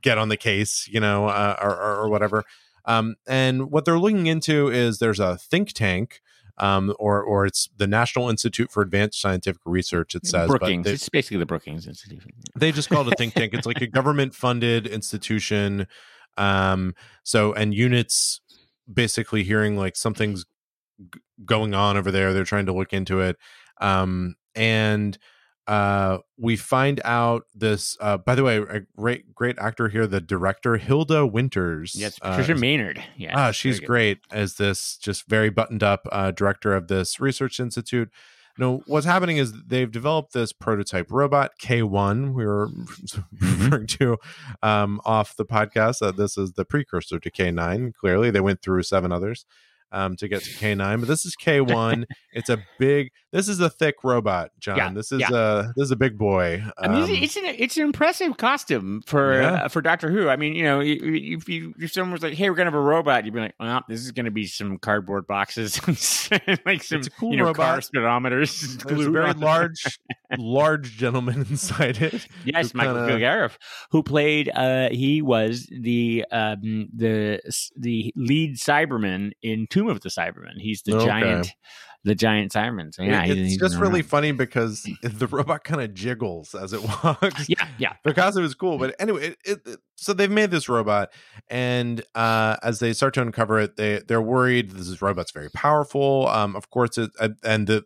get on the case you know uh, or, or, or whatever. Um and what they're looking into is there's a think tank um, or or it's the National Institute for Advanced Scientific Research. It says, but Brookings. they- it's basically the Brookings Institute. they just call it a think tank. It's like a government funded institution. Um, so and units basically hearing like something's g- going on over there. They're trying to look into it. Um, and uh, we find out this. Uh, by the way, a great great actor here, the director Hilda Winters. Yes, uh, Patricia is- Maynard. Yeah. ah, she's great as this just very buttoned up uh, director of this research institute. No, what's happening is they've developed this prototype robot K1. We were referring to um, off the podcast. Uh, this is the precursor to K9. Clearly, they went through seven others um, to get to K9, but this is K1. it's a big. This is a thick robot, John. Yeah, this is yeah. a this is a big boy. I mean, Um, it's, an it's an impressive costume for Yeah. uh, for Doctor Who. I mean, you know, if you if someone was like, "Hey, we're gonna have a robot," you'd be like, "Well, this is gonna be some cardboard boxes, like some cool you know car speedometers there's very large, large gentleman inside it. Yes, Michael kinda- Kilgarriff, who played. Uh, he was the um, the the lead Cyberman in Tomb of the Cybermen. He's the Okay. giant, the giant Cyberman. So yeah, It- it's just really around. funny because the robot kind of jiggles as it walks. Yeah, yeah. costume is cool but anyway it, it, so they've made this robot and uh as they start to uncover it they they're worried this robot's very powerful um of course it and the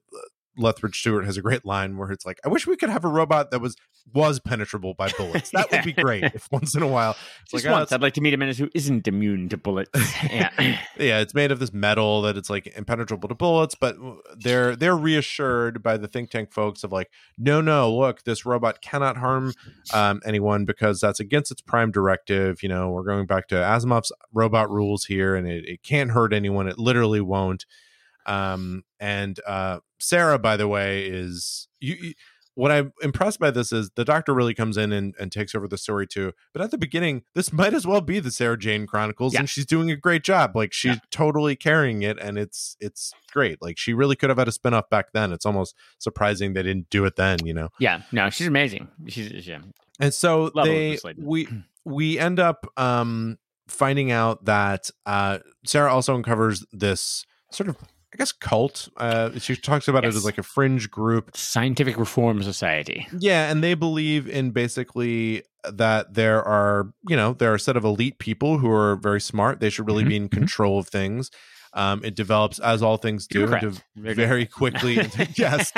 Lethbridge Stewart has a great line where it's like, "I wish we could have a robot that was was penetrable by bullets. That would be great if once in a while." It's Just like, oh, once, it's- I'd like to meet a menace who isn't immune to bullets. yeah. yeah, it's made of this metal that it's like impenetrable to bullets, but they're they're reassured by the think tank folks of like, no, no, look, this robot cannot harm um, anyone because that's against its prime directive. You know, we're going back to Asimov's robot rules here, and it, it can't hurt anyone. It literally won't. Um, and uh, Sarah, by the way, is you. you what I'm impressed by this is the doctor really comes in and, and takes over the story too. But at the beginning, this might as well be the Sarah Jane Chronicles, Yeah. and she's doing a great job. Like she's Yeah. totally carrying it, and it's it's great. Like she really could have had a spinoff back then. It's almost surprising they didn't do it then. You know. yeah, no, she's amazing. She's yeah. And so Love they we we end up um finding out that uh Sarah also uncovers this sort of I guess cult. Uh she talks about it as like a fringe group. Scientific Reform Society. Yeah, and they believe in basically that there are, you know, there are a set of elite people who are very smart. They should really Mhm, be in mhm. control of things. Um, it develops as all things do Democrats. very quickly. yes,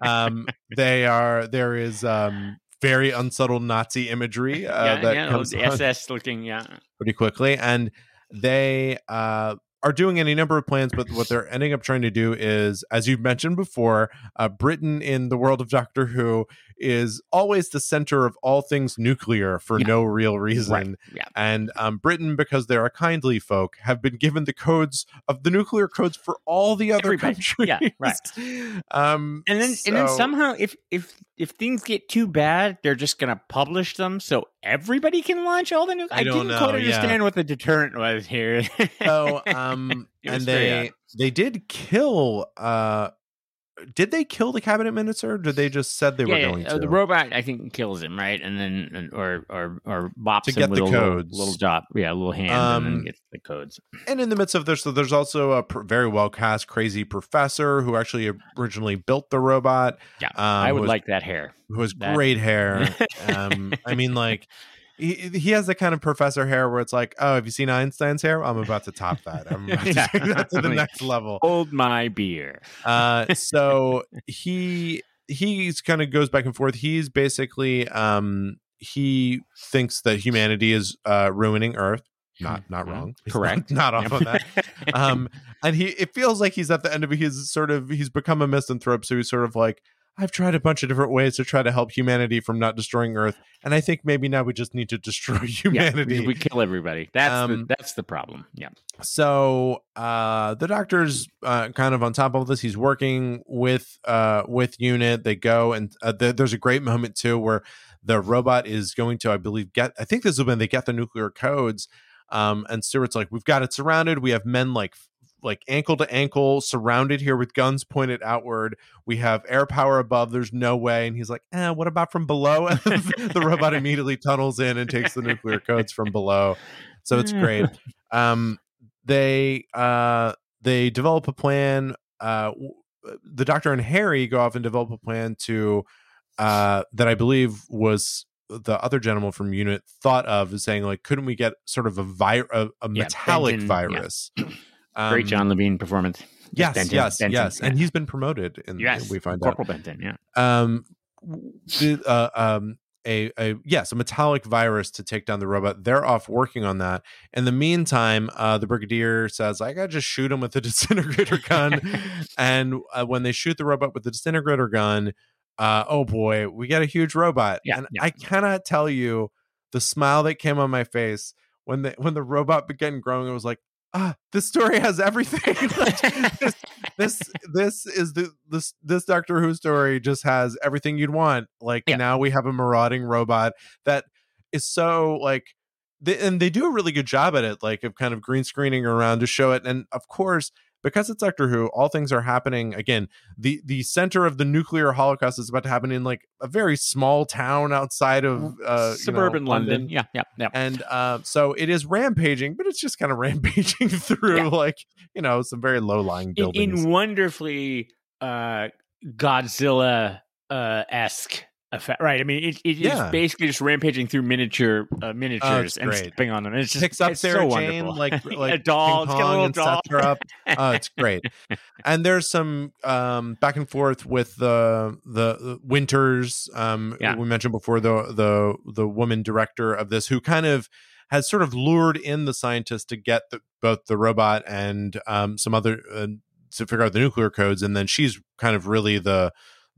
um, they are. There is um, very unsubtle Nazi imagery uh, yeah, that yeah, comes the on SS looking, yeah. pretty quickly, and they uh, are doing any number of plans. But what they're ending up trying to do is, as you've mentioned before, uh, Britain in the world of Doctor Who is always the center of all things nuclear for Yeah. no real reason. yeah. And um, Britain, because they're a kindly folk, have been given the codes of the nuclear codes for all the other Everybody. countries. Yeah, right. Um, And then and then somehow if if if things get too bad, they're just gonna publish them so everybody can launch all the new I I, don't didn't quite know, yeah. understand what the deterrent was here. so um and they odd. they did kill uh did they kill the cabinet minister or did they just said they yeah, were yeah, going uh, to the robot I think kills him, right? And then or or or bops To him get with a little, codes. little job, yeah, a little hand, and Um, then gets the codes. and in the midst of this so there's also a pr- very well cast crazy professor who actually originally built the robot Yeah, um, I would was- like that hair. who has That- great hair um i mean like he, he has the kind of professor hair where it's like, oh, have you seen Einstein's hair? I'm about to top that. I'm about to Yeah. take that to the next level. Hold my beer. Uh, so he he's kind of goes back and forth. He's basically um he thinks that humanity is uh ruining Earth. Not not Mhm. wrong. He's Correct. Not, not off on that. Um, and he it feels like he's at the end of his sort of he's become a misanthrope. So he's sort of like. I've tried a bunch of different ways to try to help humanity from not destroying Earth, and I think maybe now we just need to destroy humanity. we, we kill everybody. That's Um, the, that's the problem. Yeah. so uh the doctor's uh kind of on top of this he's working with uh with unit they go and uh, th- there's a great moment too where the robot is going to i believe get i think this is when they get the nuclear codes um and stewart's like we've got it surrounded we have men like like ankle to ankle surrounded here with guns pointed outward. We have air power above there's no way. And he's like eh, what about from below? And the robot immediately tunnels in and takes the nuclear codes from below. So it's great. Um they uh they develop a plan uh the doctor and harry go off and develop a plan to uh that i believe was the other gentleman from unit thought of as saying like couldn't we get sort of a vi- a, a Yeah, metallic Benton, yeah. virus Great Um, John Levene performance. yes Benton, yes Benton, yes and he's been promoted in Yes. we find out Corporal Benton. Yeah. um the, uh, um a, a yes a metallic virus to take down the robot they're off working on that in the meantime uh the brigadier says i gotta just shoot him with a disintegrator gun and uh, when they shoot the robot with the disintegrator gun uh oh boy we got a huge robot Yeah, and yeah. i cannot tell you the smile that came on my face when the when the robot began growing it was like ah this story has everything Like, this, this this is the this this Doctor Who story just has everything you'd want. Like Yeah. now we have a marauding robot that is so like they, and they do a really good job at it, like of kind of green screening around to show it. And of course, because it's Doctor Who, all things are happening again. The the center of the nuclear holocaust is about to happen in like a very small town outside of uh, you know, Suburban London. Yeah. Yeah. Yeah. and uh, so it is rampaging, but it's just kind of rampaging through Yeah. like you know some very low lying buildings. in wonderfully uh Godzilla uh esque effect. Right. I mean it, it is Yeah. basically just rampaging through miniature uh, miniatures and great. stepping on them. It's just picks up it's Sarah so Jane wonderful. like like a doll. King a and doll. sets her up. Oh, it's great. and there's some um back and forth with the the, the Winters. Um, Yeah. we mentioned before the the the woman director of this who kind of has sort of lured in the scientists to get the, both the robot and um some other uh, to figure out the nuclear codes, and then she's kind of really the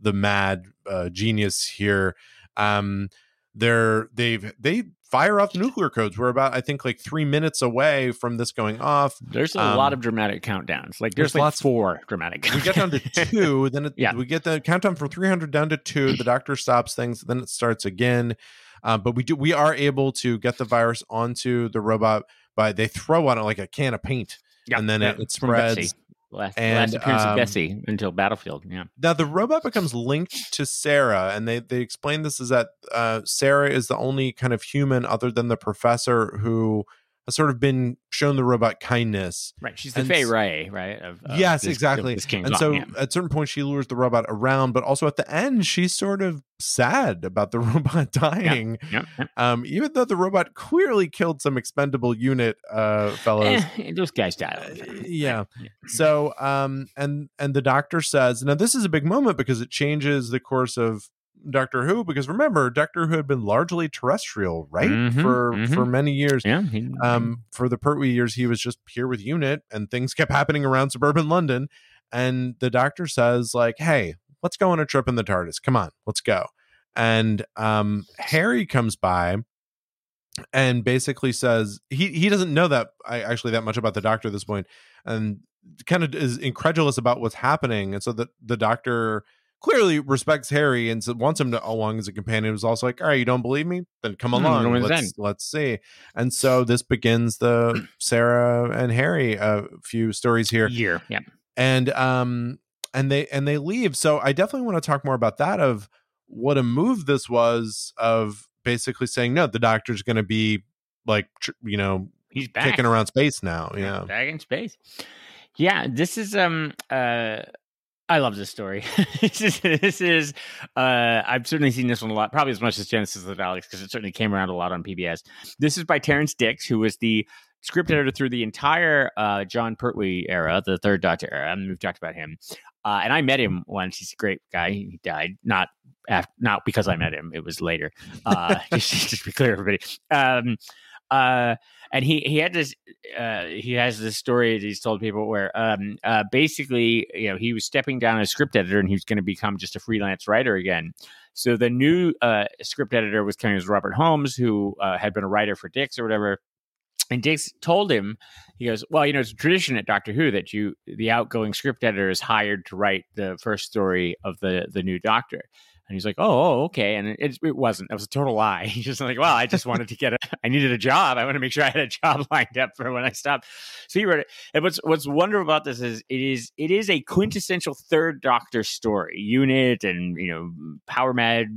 the mad uh, genius here. Um, they're they've they fire off the nuclear codes. We're about I think like three minutes away from this going off. There's a Um, lot of dramatic countdowns. Like there's, there's like lots- four dramatic. We get down to two, then it, Yeah. we get the countdown from 300 down to two. The doctor stops things, then it starts again. Uh, but we do we are able to get the virus onto the robot by they throw on it like a can of paint, Yeah, and then yeah, it, it spreads. Last, And, last appearance um, of Bessie until Battlefield. Yeah. Now the robot becomes linked to Sarah, and they they explain this is that uh, Sarah is the only kind of human other than the professor who has sort of been shown the robot kindness. Right. She's the and Fay Wray, right? Of, of yes, this- exactly. this And so yeah. at certain point she lures the robot around, but also at the end she's sort of sad about the robot dying. Yep, yep. Um, even though the robot clearly killed some expendable unit uh fellows. Eh, those guys died. Uh, yeah. Yeah. So um and and the doctor says now this is a big moment because it changes the course of Doctor Who because remember Doctor Who had been largely terrestrial, right? Mhm, for mhm. for many years. Yeah. he- Um for the Pertwee years he was just here with Unit and things kept happening around suburban London and the doctor says like, "Hey, let's go on a trip in the TARDIS. Come on, let's go." And um Harry comes by and basically says he he doesn't know that I actually that much about the doctor at this point and kind of is incredulous about what's happening and so the the doctor clearly respects Harry and wants him to along as a companion. Was also like, all right, you don't believe me? Then come Hmm, along. let's let's see. And so this begins the Sarah and Harry uh, few stories here year. Yeah. and um and they and they leave so i definitely want to talk more about that of what a move this was of basically saying no the doctor's going to be like tr- you know He's back. kicking around space now yeah back in space. Yeah, this is um uh I love this story. this is, this is uh, I've certainly seen this one a lot, probably as much as Genesis of the Daleks, because it certainly came around a lot on PBS. This is by Terrance Dicks, who was the script editor through the entire uh, Jon Pertwee era, the Third Doctor era, and we've talked about him. Uh, and I met him once. He's a great guy. He died not after, not because I met him. It was later. Uh, just, just to be clear, everybody. Um, uh, and he he had this uh, he has this story that he's told people where um, uh, basically you know he was stepping down as script editor and he was going to become just a freelance writer again. So the new uh, script editor was coming as Robert Holmes, who uh, had been a writer for Dicks or whatever. And Dicks told him, he goes, "Well, you know, it's a tradition at Doctor Who that you, the outgoing script editor, is hired to write the first story of the the new Doctor." And he's like, oh, oh, okay. And it, it wasn't. It was a total lie. He's just like, well, I just wanted to get a, I needed a job. I want to make sure I had a job lined up for when I stopped. So he wrote it. And what's, what's wonderful about this is it is, it is a quintessential third doctor story unit and, you know, power mad,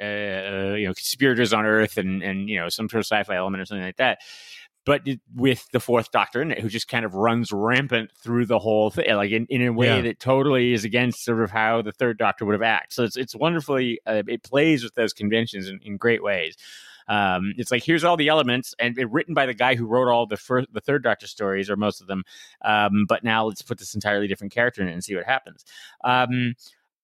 uh, you know, conspirators on earth and, and, you know, some sort of sci-fi element or something like that but with the fourth doctor in it, who just kind of runs rampant through the whole thing, like in, in a way yeah. that totally is against sort of how the third doctor would have acted. So it's it's wonderfully uh, it plays with those conventions in, in great ways. Um, it's like here's all the elements, and it, written by the guy who wrote all the first, the third Doctor stories, or most of them. Um, but now let's put this entirely different character in it and see what happens. Um,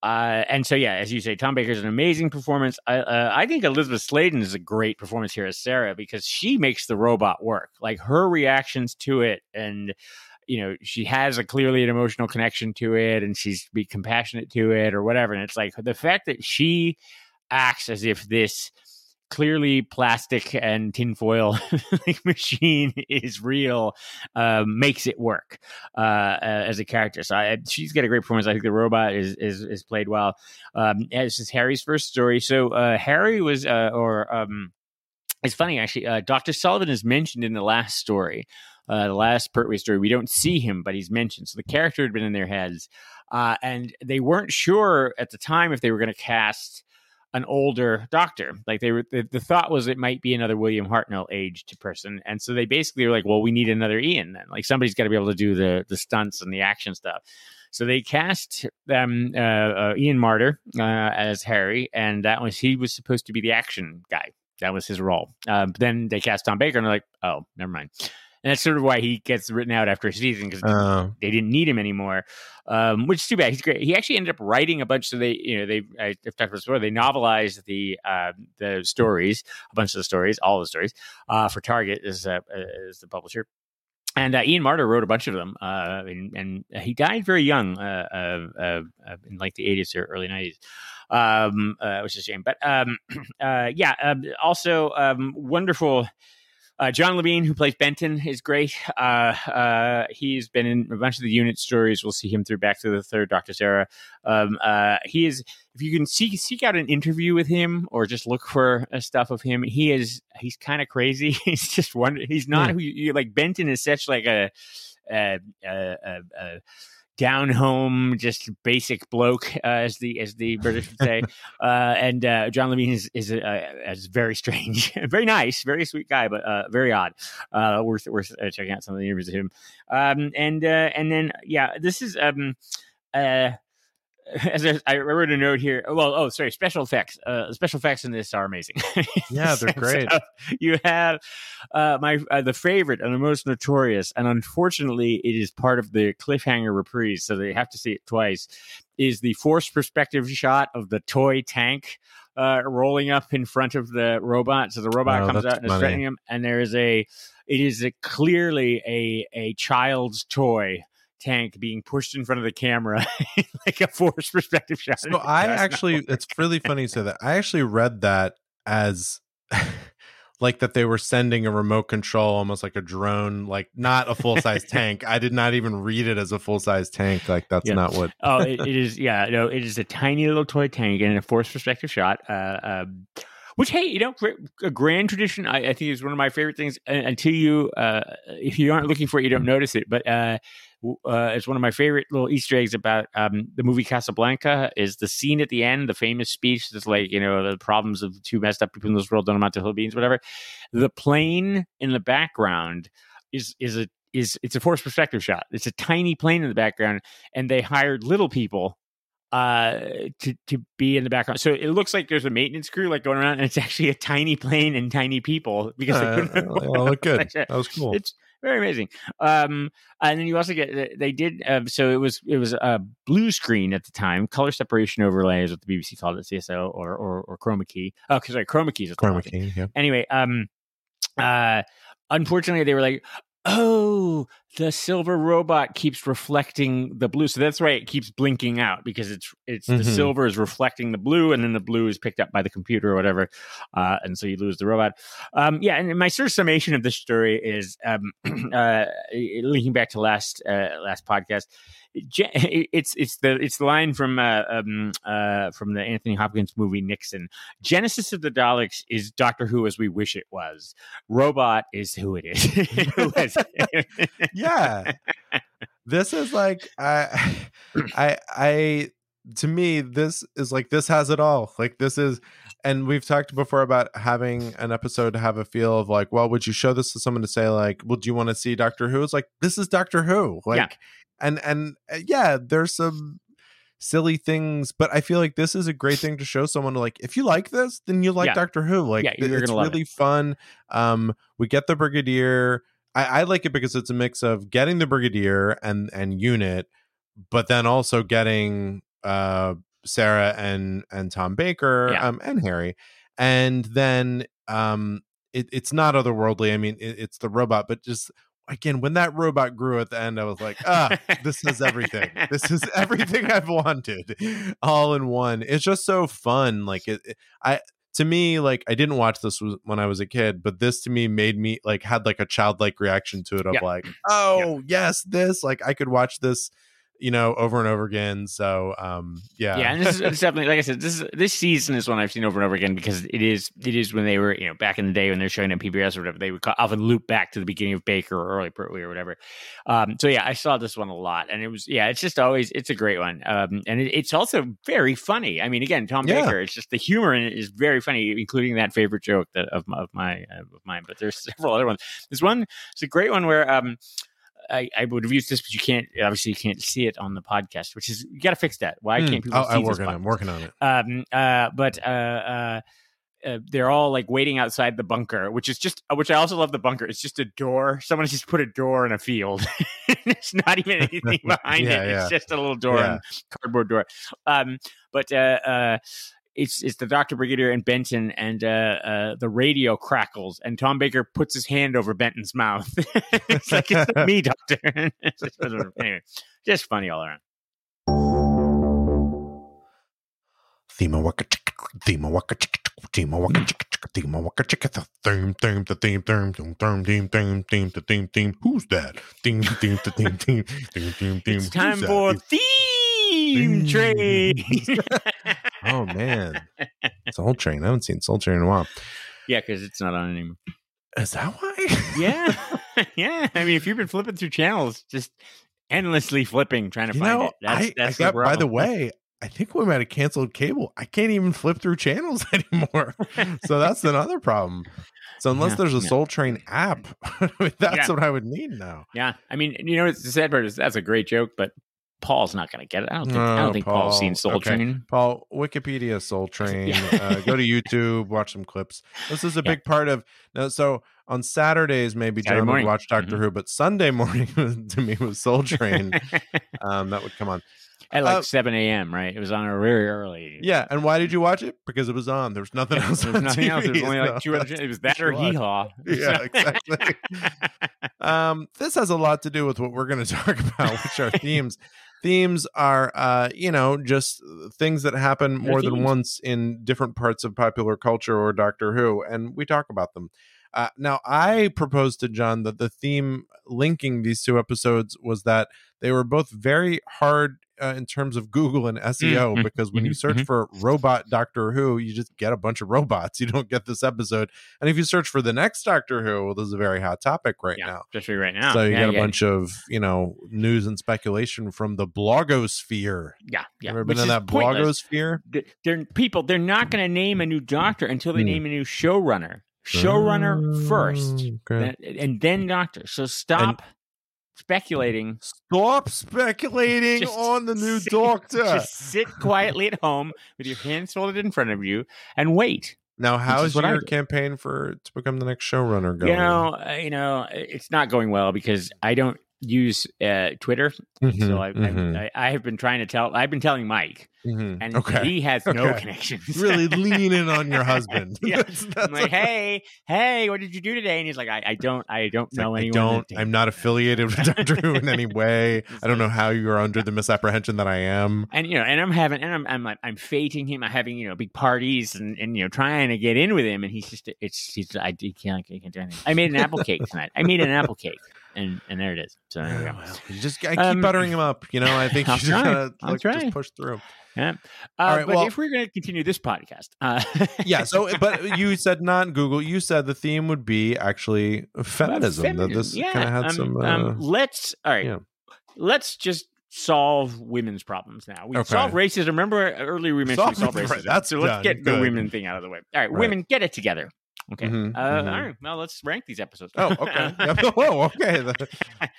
uh, and so, yeah, as you say, Tom Baker's an amazing performance. I, uh, I think Elizabeth Sladen is a great performance here as Sarah because she makes the robot work. Like her reactions to it, and you know, she has a clearly an emotional connection to it, and she's be compassionate to it or whatever. And it's like the fact that she acts as if this clearly plastic and tinfoil machine is real um, makes it work uh, as a character. So I, she's got a great performance. I think the robot is is, is played well. Um, this is Harry's first story. So uh, Harry was, uh, or um, it's funny actually. Uh, Doctor Sullivan is mentioned in the last story. Uh, the last Pertwee story, we don't see him, but he's mentioned. So the character had been in their heads, and they weren't sure at the time if they were going to cast an older doctor. Like they were, the, the, thought was it might be another William Hartnell aged person, and so they basically were like, "Well, we need another Ian then. Like somebody's got to be able to do the the stunts and the action stuff." So they cast them uh, uh, Ian Marter uh, as Harry, and that was he was supposed to be the action guy. That was his role. Um, then they cast Tom Baker, and they're like, "Oh, never mind." And that's sort of why he gets written out after a season because uh, they didn't need him anymore. Um, which is too bad. He's great. He actually ended up writing a bunch. So they, you know, they I've talked about before. They novelized the uh, the stories, a bunch of the stories, all the stories uh, for Target as uh, the publisher. And uh, Ian Marter wrote a bunch of them, uh, and, and, he died very young, uh, uh, uh in like the 80s or early 90s, um, uh, which is a shame. But um, yeah, um, also um, wonderful uh, John Levene, who plays Benton, is great. Uh, uh, he's been in a bunch of the unit stories. We'll see him through Back to the Third Doctor era. Um, uh, he is, if you can seek seek out an interview with him or just look for uh, stuff of him, he is he's kind of crazy. he's just one. He's not mm. who you, you, like. Benton is such like a. a, a, a down home, just basic bloke, uh, as the as the British would say. uh, and uh, John Levene is is, uh, is very strange, very nice, very sweet guy, but uh, very odd. Uh, worth worth checking out some of the interviews of him. Um, and and then yeah, this is um, as I wrote a note here. Well, oh, sorry, special effects. Uh, special effects in this are amazing. yeah, they're great. So you have uh, my uh, the favorite and the most notorious, and unfortunately, it is part of the cliffhanger reprise, so they have to see it twice. Is the forced perspective shot of the toy tank uh, rolling up in front of the robot? So the robot oh, comes out and is threatening him, and there is a. It is a, clearly a a child's toy tank being pushed in front of the camera like a forced perspective shot. So I actually, it's really funny so that I actually read that as like that they were sending a remote control, almost like a drone, like not a full size tank. I did not even read it as a full size tank. Like that's yeah. not what. oh, it, it is. Yeah, no, it is a tiny little toy tank and a forced perspective shot. Uh, um, which hey you know a grand tradition i, I think is one of my favorite things until you uh, if you aren't looking for it you don't notice it but uh, it's one of my favorite little Easter eggs about um, the movie Casablanca. Is the scene at the end, the famous speech that's like, you know, the problems of two messed up people in this world don't amount to hill beans, whatever. The plane in the background is is a is it's a forced perspective shot. It's a tiny plane in the background, and they hired little people uh to to be in the background. So it looks like there's a maintenance crew like going around, and it's actually a tiny plane and tiny people because they Uh, couldn't. well, look good. That was cool. It's very amazing. Um, and then you also get they did um, so it was it was a blue screen at the time, color separation overlay is what the BBC called it, CSO or or, or chroma key. Oh, sorry, chroma keys. is what I'm Chroma key. Yeah. Anyway, um, uh, unfortunately, they were like, oh, the silver robot keeps reflecting the blue, so that's why it keeps blinking out because it's it's the Mhm. silver is reflecting the blue, and then the blue is picked up by the computer or whatever, uh, and so you lose the robot. Um, yeah, and my sort of summation of this story is um, uh, linking back to last uh, last podcast. It's it's the it's the line from uh, um, uh, from the Anthony Hopkins movie Nixon. Genesis of the Daleks is Doctor Who as we wish it was. Robot is who it is. Who yeah this is like i i i to me this is like this has it all like this is and we've talked before about having an episode to have a feel of like well would you show this to someone to say like well do you want to see doctor who it's like this is doctor who like Yeah. And and uh, yeah there's some silly things but i feel like this is a great thing to show someone like if you like this then you like Yeah. doctor who like Yeah, it's love it. really fun um we get the brigadier I, I like it because it's a mix of getting the brigadier and and unit but then also getting uh sarah and and tom baker Yeah. um and harry and then um it, it's not otherworldly i mean it, it's the robot but just again when that robot grew at the end i was like ah this is everything. This is everything i've wanted all in one. It's just so fun like it, it- i to me like i didn't watch this when i was a kid but this to me made me like had like a childlike reaction to it of Yeah. like oh yes this like i could watch this you know over and over again so um yeah yeah, and this is it's definitely like I said, this is this season is one I've seen over and over again because it is it is when they were you know back in the day when they're showing on PBS or whatever they would often loop back to the beginning of Baker or early Pertwee or whatever. Um, so yeah, I saw this one a lot, and it was yeah, it's just always it's a great one, um, and it, it's also very funny. I mean, again, Tom Yeah. Baker, it's just the humor in it is very funny, including that favorite joke that of my of, my, of mine. But there's several other ones. There's one, it's a great one where um. I, I would have used this, but you can't. Obviously, you can't see it on the podcast, which is you got to fix that. Why Hmm, can't people see I'm this working on it, I'm working on it um uh but uh uh uh, they're all like waiting outside the bunker, which is just, which I also love the bunker. It's just a door. Someone just put a door in a field. it's not even anything behind Yeah, it. yeah. It's just a little door, Yeah. cardboard door. Um, but uh, uh, it's it's the Doctor Brigadier and Benton, and uh, uh, the radio crackles, and Tom Baker puts his hand over Benton's mouth. it's like it's me, Doctor. Just- anyway, just funny all around. Thema waka thema waka thema waka thema waka the theme, theme, the theme, theme, theme, theme, theme, theme, theme, the theme, theme. Who's that? Theme, theme, the theme, theme, theme, theme, theme. It's time Who's for theme train. Oh man, Soul Train. I haven't seen Soul Train in a while. yeah, because it's not on anymore. Is that why? Yeah, yeah. I mean, if you've been flipping through channels, just endlessly flipping, trying to You find know, it. That's, I, that's I got. by the way, I think we might have canceled cable. I can't even flip through channels anymore. so that's another problem. So unless Yeah, there's a yeah. Soul Train app, that's Yeah. what I would need now. Yeah, I mean, you know, it's the sad part is that's a great joke, but Paul's not going to get it. I don't think. I don't think Paul's seen Soul Okay. Train. Paul, Wikipedia Soul Train. Yeah. uh, go to YouTube, watch some clips. This is a Yeah. big part of now. So on Saturdays, maybe Saturday John morning. would watch Doctor Mhm. Who, but Sunday morning to me was Soul Train. um, that would come on. At like Uh, 7 a.m., right? It was on a very early. Yeah, and why did you watch it? Because it was on. There was nothing Yeah, else. there was nothing else. There was only like two other. It was that or. Hee Haw. Yeah, exactly. um, this has a lot to do with what we're going to talk about, which are themes. Themes are, uh, you know, just things that happen They're more than once in different parts of popular culture or Doctor Who, and we talk about them. Uh, now, I proposed to John that the theme linking these two episodes was that they were both very hard uh, in terms of Google and SEO mhm, because when you mhm, search mhm. for robot Doctor Who, you just get a bunch of robots. You don't get this episode. And if you search for the next Doctor Who, well, this is a very hot topic right yeah, now. especially right now. so you yeah, get a yeah, bunch of you know news and speculation from the blogosphere. Yeah, yeah. Ever which been in that pointless. blogosphere? Th- They're people. They're not going to name a new doctor until they Hmm. name a new showrunner. Showrunner first, Okay. that- and then doctor. So stop speculating. Stop speculating Just on the new sit- doctor. Just sit quietly at home with your hands folded in front of you and wait. now, how's your campaign for to become the next showrunner going? You know, uh, you know, it's not going well because I don't use uh, Twitter. Mhm, So I, mhm, I, I have been trying to tell. I've been telling Mike, mhm. and okay, he has no Okay. connections. really lean in on your husband. Yeah. That's- that's I'm like, hey, hey, what did you do today? And he's like, I, I don't, I don't It's like, know I anyone. don't. I'm not affiliated with Doctor Who in any way. I don't know how you are under the misapprehension that I am. and you know, and I'm having, and I'm, I'm like, I'm fating him. I'm having, you know, big parties and, and you know, trying to get in with him, and he's just, it's, he's, I, he can't, I can't do anything. I made an apple cake tonight. I made an apple cake, and and there it is. So there we go. Well, you just I keep Um, buttering him up. You know, I think you just gotta like, just push through. Yeah. Uh, All right, but well- if we're going to continue this podcast, uh, Yeah. So, but you said not Google. You said the theme would be actually feminism. That this yeah. kind of had um, some. Uh, um, let's all right. yeah. Let's just solve women's problems now. We Okay. solve racism. Remember earlier we mentioned we Solve- solve right, racism. that's so let's done. get the women thing out of the way. All right, Right. women, get it together. Okay. Mhm, uh, mhm. All right. Well, let's rank these episodes. oh, okay. Oh, okay.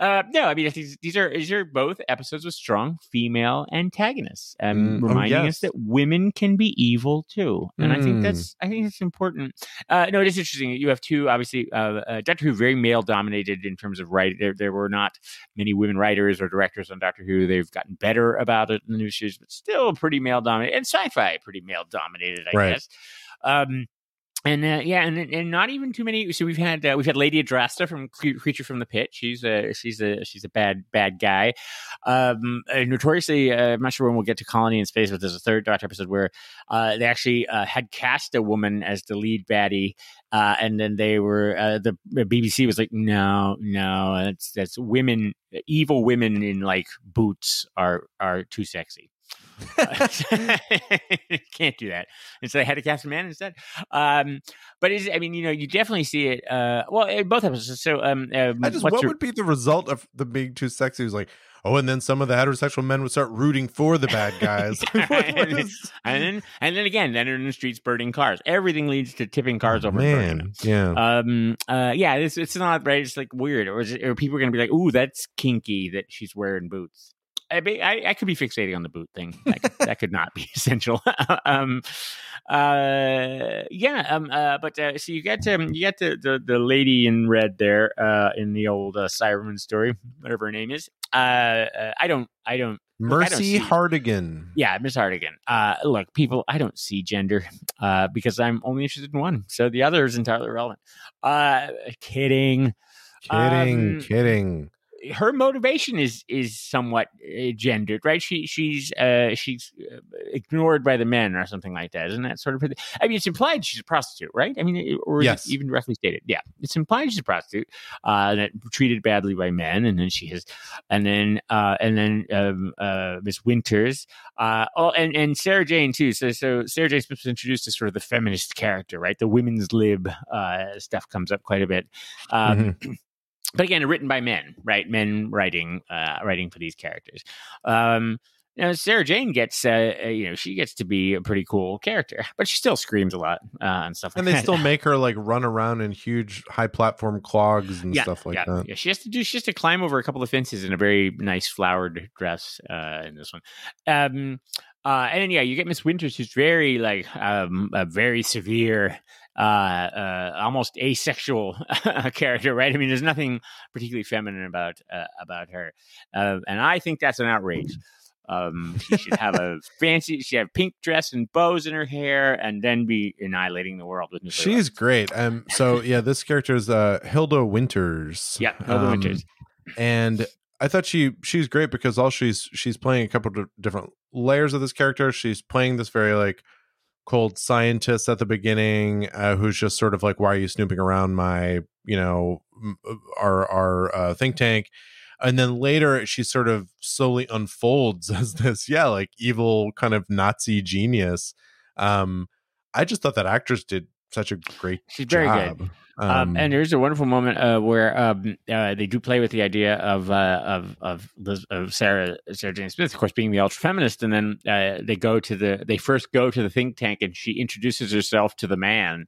uh, no, I mean these, these are these are both episodes with strong female antagonists, um, Mm, oh, reminding yes. us that women can be evil too. And I think Mm. that's I think it's important. Uh, no, it is interesting. You have two, obviously, uh, uh, Doctor Who very male dominated in terms of writing. There, there were not many women writers or directors on Doctor Who. They've gotten better about it in the new series, but still pretty male dominated. And sci-fi pretty male dominated, I Right. guess. Um, and uh, yeah, and and not even too many. So we've had uh, we've had Lady Adrasta from Creature from the Pit. She's a she's a she's a bad bad guy. Um, uh, notoriously, uh, I'm not sure when we'll get to Colony in Space, but there's a third Doctor episode where uh, they actually uh, had cast a woman as the lead baddie, and then they were the, the BBC was like, no, no, that's that's women, evil women in like boots are are too sexy. Can't do that. And so they had to cast a man instead. Um, but is I mean, you know, you definitely see it. Uh, well, both episodes. So, um, um I just what your- would be the result of the being too sexy? It was like, oh, and then some of the heterosexual men would start rooting for the bad guys. What- what and, then and then again, then in the streets burning cars. Everything leads to tipping cars over. and burning them. man, yeah. Um. Uh. Yeah. It's it's not right. It's like weird, or is it, or people are gonna be like, "Ooh, that's kinky that she's wearing boots." I, I, I could be fixating on the boot thing. That could, that could not be essential. um, uh, yeah. Um. Uh. But uh, so you get um, you get the, the the lady in red there. Uh. In the old uh, Cyberman story, whatever her name is. Uh. uh I don't. I don't. look, I don't Mercy Hartigan. Yeah, Miss Hartigan. Uh, look, people, I don't see gender uh, because I'm only interested in one. So the other is entirely irrelevant. Uh, kidding. Kidding, Um, kidding. Her motivation is is somewhat uh, gendered, right? She she's uh, she's uh, ignored by the men or something like that, isn't that sort of? I mean, it's implied she's a prostitute, right? I mean, or Yes. even directly stated? Yeah, it's implied she's a prostitute uh, that treated badly by men, and then she has, and then uh, and then um, uh, Miss Winters uh, oh, and, and Sarah Jane too. So, so Sarah Jane Smith was introduced as sort of the feminist character, right? The women's lib uh, stuff comes up quite a bit. Um, But again, written by men, right? Men writing, uh, writing for these characters. Um, now, Sarah Jane gets, uh, uh, you know, she gets to be a pretty cool character, but she still screams a lot uh, and stuff. And they that. still make her like run around in huge high platform clogs and stuff like yeah, that. Yeah, she has to do. She has to climb over a couple of fences in a very nice flowered dress uh, in this one. Um, uh, and then yeah, you get Miss Winters, who's very like um, a very severe, uh, uh, almost asexual character, right? I mean, there's nothing particularly feminine about uh, about her, uh, and I think that's an outrage. Um, she should have a fancy. She have pink dress and bows in her hair, and then be annihilating the world with nuclear She's great. Um, so yeah, this character is uh, Hilda Winters. Yeah, Hilda Um, Winters. and I thought she she's great because all she's she's playing a couple of different layers of this character. She's playing this very like cold scientist at the beginning, uh, who's just sort of like, "Why are you snooping around my you know our our uh, think tank?" And then later, she sort of slowly unfolds as this, yeah, like evil kind of Nazi genius. Um, I just thought that actress did such a great She's very job. good. Um, and there's a wonderful moment uh, where um, uh, they do play with the idea of uh, of of, Liz, of Sarah Sarah Jane Smith, of course, being the ultra feminist, and then uh, they go to the they first go to the think tank, and she introduces herself to the man,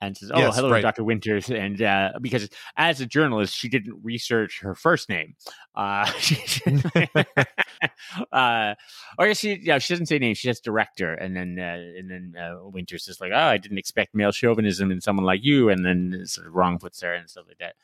and says, "Oh, Yes, hello, right. Doctor Winters," and uh, because as a journalist, she didn't research her first name. Uh, uh, or she, yeah, she doesn't say name. She says director, and then uh, and then uh, Winters is like, "Oh, I didn't expect male chauvinism in someone like you," and then sort of wrong puts her and stuff like that.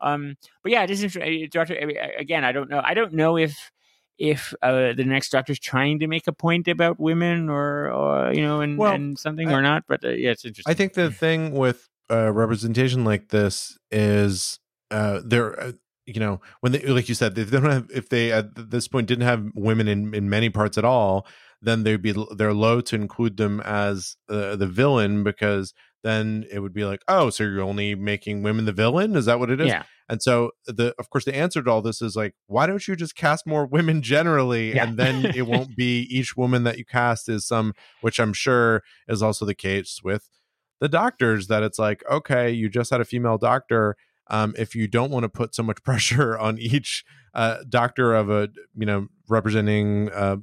Um, but yeah, it is interesting. I mean, again, I don't know. I don't know if if uh, the next doctor's trying to make a point about women or, or you know, and, Well, and something I- or not. But uh, yeah, it's interesting. I think the thing with uh, representation like this is uh, there. Uh, you know, when they, like you said, if they don't have, if they at this point didn't have women in in many parts at all, then they'd be they're low to include them as uh, the villain because then it would be like, oh, so you're only making women the villain? Is that what it is? yeah, And so the of course the answer to all this is like, why don't you just cast more women generally? Yeah. And then it won't be each woman that you cast is some which I'm sure is also the case with the doctors that it's like, okay, you just had a female doctor. Um, if you don't want to put so much pressure on each uh, doctor of a you know representing uh,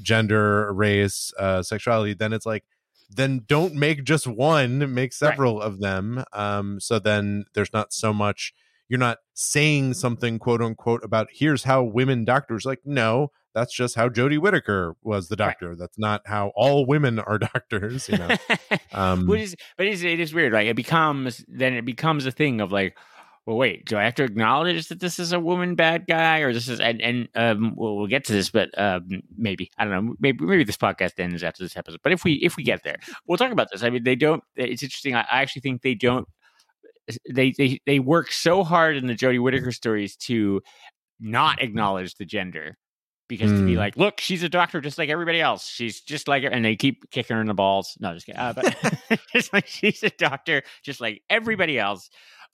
gender, race, uh, sexuality, then it's like then don't make just one make several of them um so then there's not so much you're not saying something quote unquote about here's how women doctors like no that's just how Jodie Whittaker was the Right. doctor that's not how all women are doctors you know um Which is, but it is, it is weird. Like it becomes then it becomes a thing of like, well, wait, do I have to acknowledge that this is a woman bad guy or this is and and um we'll, we'll get to this, but um maybe I don't know. Maybe maybe this podcast ends after this episode. But if we if we get there, we'll talk about this. I mean, they don't. It's interesting. I, I actually think they don't. They they they work so hard in the Jodie Whittaker stories to not acknowledge the gender because to be Hmm. like, look, she's a doctor just like everybody else. She's just like her, and they keep kicking her in the balls. No, just kidding. Uh, but just like she's a doctor just like everybody else.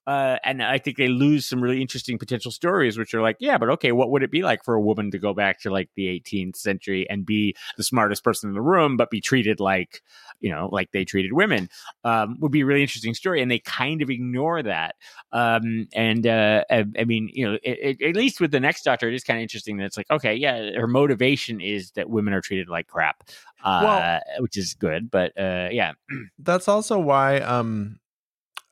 Uh, and I think they lose some really interesting potential stories, which are like, yeah, but okay, what would it be like for a woman to go back to like the 18th century and be the smartest person in the room, but be treated like, you know, like they treated women? Um, would be a really interesting story, and they kind of ignore that. Um, and uh, I, I mean, you know, it, it, at least with the next Doctor, it is kind of interesting that it's like, okay, yeah, her motivation is that women are treated like crap, uh, Well- which is good, but uh, yeah, that's also why um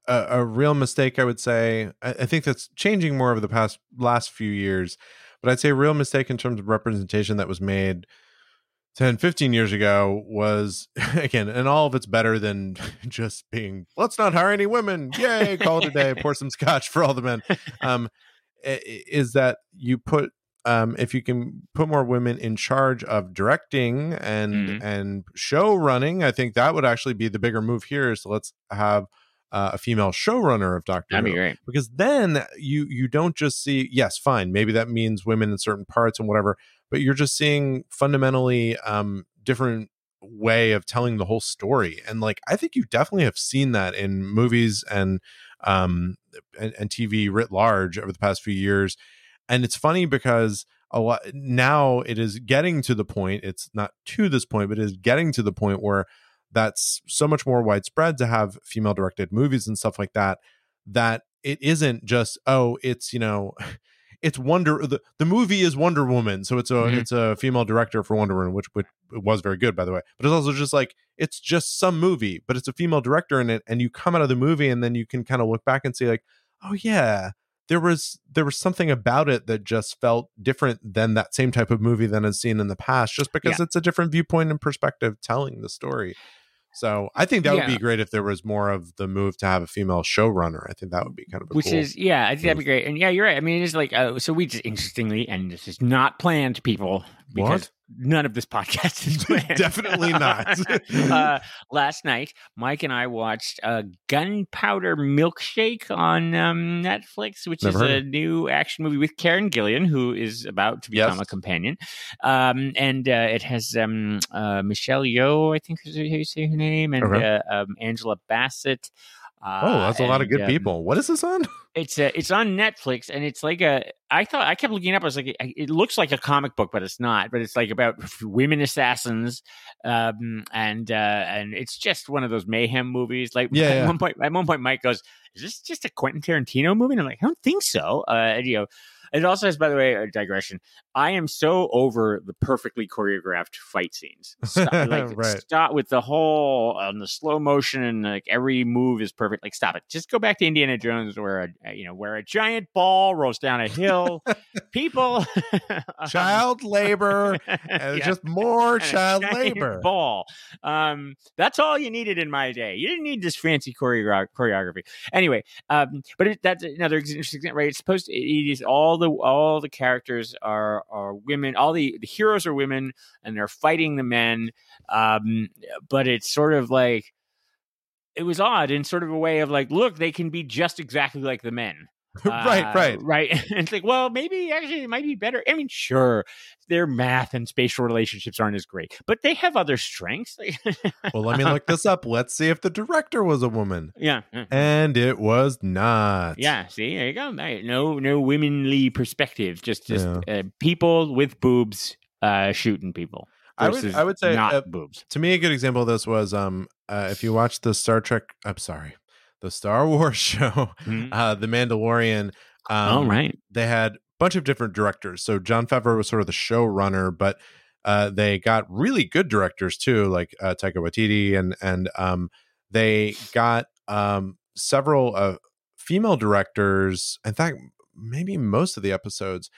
a, a real mistake i would say. I, I think that's changing more over the past last few years but i'd say a real mistake in terms of representation that was made 10 15 years ago was again and all of it's better than just being let's not hire any women. Yay call it a day pour some scotch for all the men. Um is that you put um if you can put more women in charge of directing and Mhm. and show running i think that would actually be the bigger move here is so let's have uh, a female showrunner of doctor that'd be great. because then you you don't just see yes fine maybe that means women in certain parts and whatever but you're just seeing fundamentally um different way of telling the whole story and like i think you definitely have seen that in movies and um and, and tv writ large over the past few years and it's funny because a lot now it is getting to the point it's not to this point but it is getting to the point where that's so much more widespread to have female directed movies and stuff like that that it isn't just oh it's you know it's wonder the, the movie is wonder woman so it's a Mhm. it's a female director for wonder woman which, which was very good by the way but it's also just like it's just some movie but it's a female director in it and you come out of the movie and then you can kind of look back and see like oh yeah there was there was something about it that just felt different than that same type of movie than I've seen in the past, just because it's a different viewpoint and perspective telling the story. So I think that would be great if there was more of the move to have a female showrunner. I think that would be kind of a Which cool. is yeah, I think that'd be great. And yeah, you're right. I mean, it is like uh, so. We just interestingly, and this is not planned, people, because What? None of this podcast is planned. Definitely not. uh, last night, Mike and I watched uh, Gunpowder Milkshake on um, Netflix, which Never is a new action movie with Karen Gillan, who is about to become Yes. a companion. Um, and uh, it has um, uh, Michelle Yeoh, I think is how you say her name, and Okay. uh, um, Angela Bassett. Uh, oh, that's a lot of good um, people. What is this on? it's uh, it's on Netflix, and it's like a. I thought I kept looking up. I was like, it, it looks like a comic book, but it's not. But it's like about women assassins, um, and uh, and it's just one of those mayhem movies. Like Yeah, at yeah. one point, at one point, Mike goes, "Is this just a Quentin Tarantino movie?" And I'm like, "I don't think so." Uh, and, you know, It also has, by the way, a digression. I am so over the perfectly choreographed fight scenes. Stop, like, Right. stop with the whole on the slow motion and like every move is perfect. Like, stop it. Just go back to Indiana Jones, where a you know where a giant ball rolls down a hill. People, um, child labor and yeah, just more child labor. ball. Um, that's all you needed in my day. You didn't need this fancy choreo- choreography. Anyway, um, but it, that's another interesting thing, right? It's supposed to, it is all the all the characters are are women. All the, the heroes are women, and they're fighting the men. Um, but it's sort of like it was odd in sort of a way of like, look, they can be just exactly like the men. right, Uh, right. right. And it's like, well, maybe actually it might be better. I mean, sure, their math and spatial relationships aren't as great, but they have other strengths. Well, let me look this up. Let's see if the director was a woman. yeah, yeah. And it was not. Yeah, see, there you go. Right. No, no womanly perspective. Just, just Yeah. uh, people with boobs uh, shooting people. I would- I would say, not uh, boobs. To me, a good example of this was um uh, if you watch the Star Trek. I'm sorry, the Star Wars show, Mhm. uh, The Mandalorian. Um, All right. they had a bunch of different directors. So Jon Favreau was sort of the showrunner, but uh, they got really good directors too, like uh, Taika Waititi, and and um, they got um, several uh, female directors. In fact, maybe most of the episodes.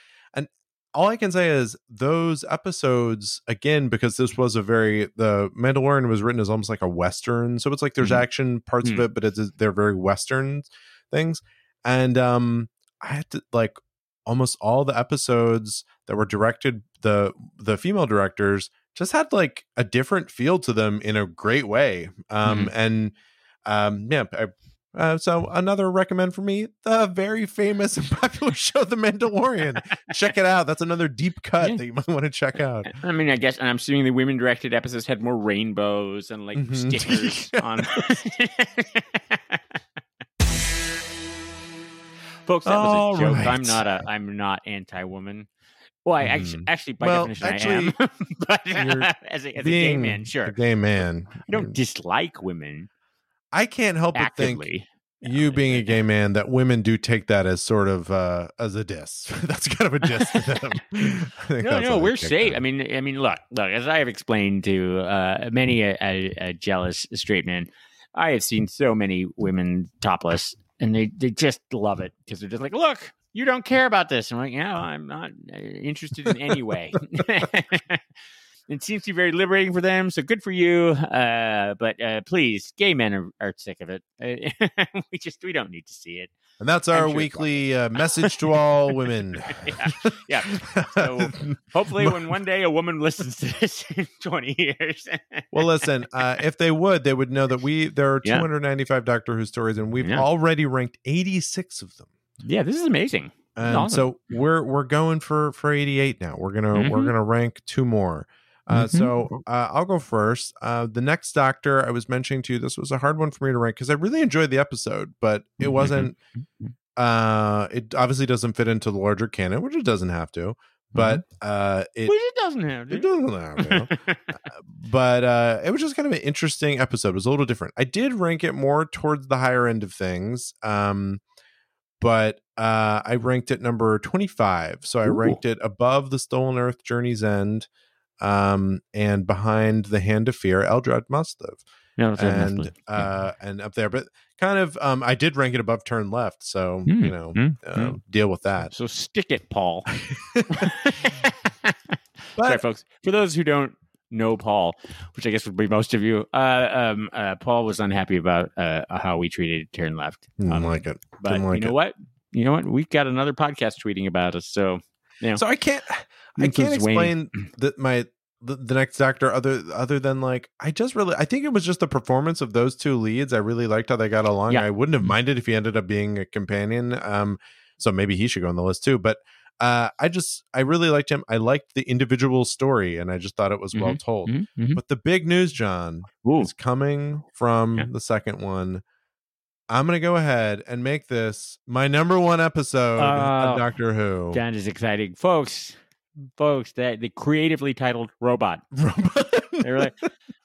All I can say is those episodes again, because this was a very the Mandalorian was written as almost like a western, so it's like there's Mhm. action parts of Mhm. it, but it's they're very western things. And um, I had to like almost all the episodes that were directed the the female directors just had like a different feel to them in a great way um and um yeah I, uh, so another recommend for me the very famous and popular show the mandalorian check it out that's another deep cut Yeah. that you might want to check out I mean, I guess, and I'm assuming the women directed episodes had more rainbows and like Mhm. stickers on. Folks, that was a joke. right. I'm not a. I'm not anti-woman. Well, I actually, Mhm. actually, by Well, definition, I am. but as a, as a gay man, sure, a gay man I don't dislike women i can't help but think actively. you being a gay man that women do take that as sort of uh as a diss that's kind of a diss to them No, no, we're safe. that. I mean, I mean, look, look. As I have explained to uh, many a, a, a jealous straight man, I have seen so many women topless, and they they just love it because they're just like, look, you don't care about this. I'm like, yeah, I'm not uh, interested in any way. It seems to be very liberating for them, so good for you. Uh, but uh, please, gay men are, are sick of it. we just we don't need to see it. and that's our sure weekly uh, message to all women Yeah, yeah. So hopefully, when one day a woman listens to this in 20 years, well listen uh, if they would they would know that we there are Yeah. 295 doctor who stories and we've Yeah. already ranked 86 of them yeah, this is amazing. and awesome. so we're we're going for for 88 now we're gonna we're Mhm. gonna rank two more uh, Mhm. so uh, I'll go first. Uh, the next Doctor I was mentioning to you, this was a hard one for me to rank because I really enjoyed the episode, but it Mhm. wasn't. Uh, it obviously doesn't fit into the larger canon, which it doesn't have to. But uh, it Which it doesn't have. it doesn't have to. but uh, it was just kind of an interesting episode. It was a little different. I did rank it more towards the higher end of things. Um, but uh, I ranked it number 25. So I Ooh. ranked it above the Stolen Earth Journey's End um, and behind the Hand of Fear, Eldrad must live. no, it's And uh, and up there, but kind of um, I did rank it above Turn Left, so Hmm, you know, hmm, uh, deal with that. so stick it, Paul. But Sorry, folks. For those who don't know Paul, which I guess would be most of you, uh, um, uh, Paul was unhappy about uh, how we treated Turn Left. didn't Um, like it. but Didn't like you know it. what? You know what? We've got another podcast tweeting about us. So Yeah. So I can't I can't explain that my the, the next doctor other other than like I just really I think it was just the performance of those two leads. I really liked how they got along. Yeah. I wouldn't have minded if he ended up being a companion. Um so maybe he should go on the list too. But uh I just I really liked him. I liked the individual story and I just thought it was well told. Mhm, mhm. But the big news, John, Ooh. is coming from Yeah. the second one. I'm gonna go ahead and make this my number one episode Oh. of Doctor Who. That is exciting, folks. Folks that they creatively titled Robot. Robot. They were like,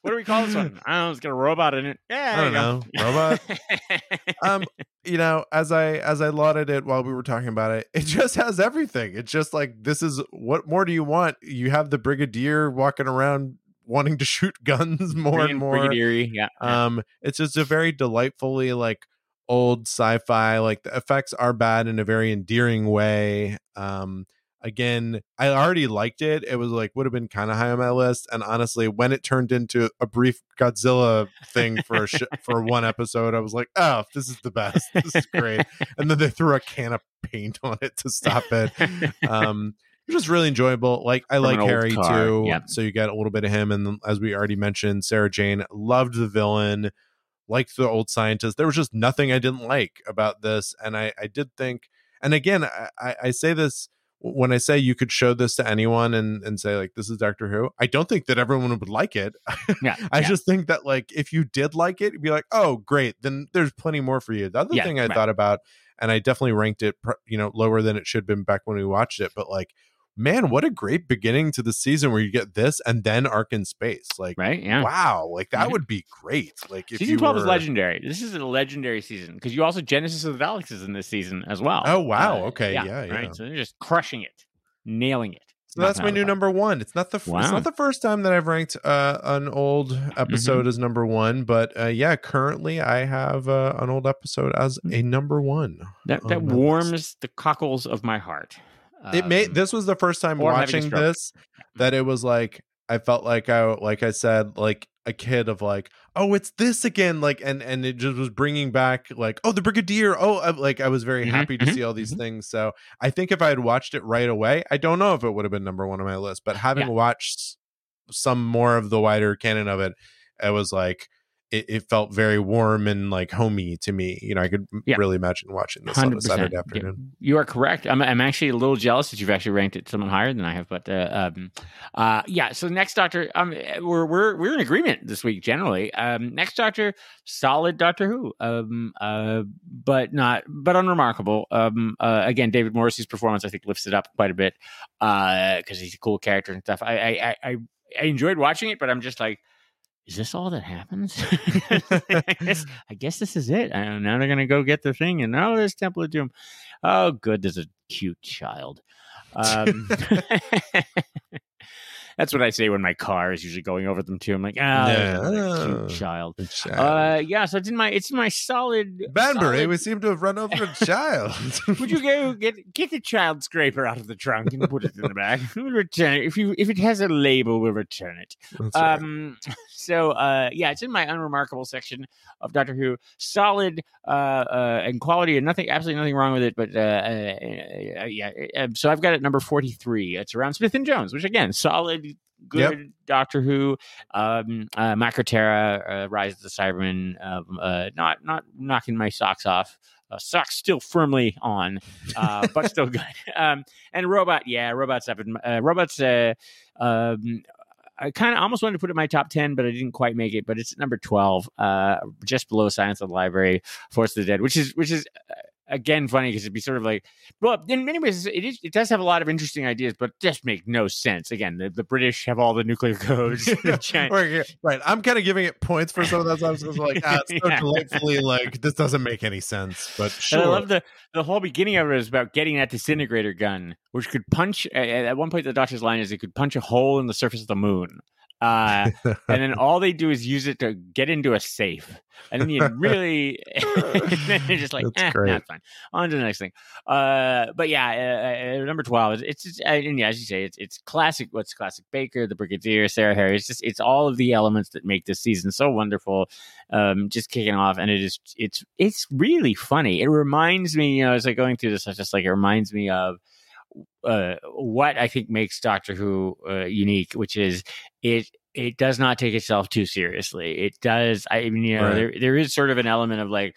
"What do we call this one? I don't know. It's got a robot in it. Yeah, I don't know. Robot. um you know as i as i lauded it while we were talking about it it just has everything it's just like this is what more do you want you have the brigadier walking around wanting to shoot guns more and more Brigadier, yeah. um it's just a very delightfully like old sci-fi like the effects are bad in a very endearing way um again i already liked it it was like would have been kind of high on my list and honestly when it turned into a brief godzilla thing for sh- for one episode i was like oh this is the best this is great and then they threw a can of paint on it to stop it um it was just really enjoyable like i From like harry car, too yeah. so you get a little bit of him and as we already mentioned sarah jane loved the villain liked the old scientist there was just nothing i didn't like about this and i i did think and again I- i say this when i say you could show this to anyone and and say like this is doctor who i don't think that everyone would like it Yeah, i yeah. just think that like if you did like it you'd be like oh great then there's plenty more for you the other Yeah, thing i right. thought about and i definitely ranked it you know lower than it should have been back when we watched it but like man what a great beginning to the season where you get this and then Ark in Space like right. Yeah. wow like that would be great like if season you 12 is legendary. This is a legendary season because you also Genesis of the Daleks is in this season as well. Oh, wow. Okay, yeah, yeah. Right. So they're just crushing it, nailing it. So that's my new number one. It's not the f- it's Wow. Mm-hmm. not the first time that I've ranked uh, an old episode as number one, but uh, yeah, currently I have uh, an old episode as a number one. That that warms list. the cockles of my heart. It made Um, this was the first time or having a watching this that it was like I felt like I like I said like a kid of like oh it's this again like and and it just was bringing back like oh the brigadier oh I, like I was very Mhm, happy to mhm, see all these things so I think if I had watched it right away I don't know if it would have been number one on my list but having Yeah. watched some more of the wider canon of it it was like it, it felt very warm and like homey to me you know I could Yeah. really imagine watching this on a 100%. Saturday afternoon You are correct. I'm, I'm actually a little jealous that you've actually ranked it someone higher than I have. But uh, um, uh, yeah. So next Doctor, um, we're we're we're in agreement this week generally. Um, next Doctor, solid Doctor Who. Um, uh, but not but unremarkable. Um, uh, again, David Morrissey's performance I think lifts it up quite a bit because he's a cool character and stuff. I, I I I enjoyed watching it, but I'm just like. Is this all that happens? I, guess, I guess this is it. I, now they're gonna go get the thing, and oh, there's Temple of Doom. Oh, good. There's a cute child. Um, that's what I say when my car is usually going over them too. I'm like, ah, Yeah. cute child. Job. Uh, yeah. So it's in my it's in my solid. Banbury, solid- we seem to have run over a child. would you go get get the child scraper out of the trunk and put it in the back? We'll return it. If you if it has a label, we'll return it. That's right. Um, so uh, yeah, it's in my unremarkable section of Doctor Who. Solid uh, uh, and quality, and nothing, absolutely nothing wrong with it. But uh, uh, uh, yeah, uh, so I've got it number forty three. It's around Smith and Jones, which again, solid, good Doctor Who. Um, uh, Macra Terror, uh, Rise of the Cybermen. Um, uh, not not knocking my socks off. Uh, socks still firmly on, uh, but still good. Um, and robot, yeah, robot seven. Uh, robots. Uh, um, I kind of almost wanted to put it in my top 10, but I didn't quite make it. But it's number 12, uh, just below Silence in the Library, Forest of the Dead, which is, which is, uh, again funny because it'd be sort of like well in many ways it is it does have a lot of interesting ideas but just make no sense again the, the british have all the nuclear codes Right. I'm kind of giving it points for some of those episodes. Like, ah, it's so Yeah. delightfully like this doesn't make any sense. But And sure, I love the the whole beginning of it is about getting that disintegrator gun, which could punch. At at one point, the doctor's line is it could punch a hole in the surface of the moon. Uh, and then all they do is use it to get into a safe. And then you really, then you're just like, That's eh, great. fine. On to the next thing. Uh, but yeah, uh, uh, number twelve. It's, it's uh, and yeah, as you say, it's it's classic. What's classic? Baker, the Brigadier, Sarah Harry. It's just it's all of the elements that make this season so wonderful. Um, just kicking off, and it is it's it's really funny. It reminds me, you know, as I going through this, I just like it reminds me of uh, what I think makes Doctor Who uh, unique, which is it it does not take itself too seriously. It does. I mean, you know, Right. there there is sort of an element of like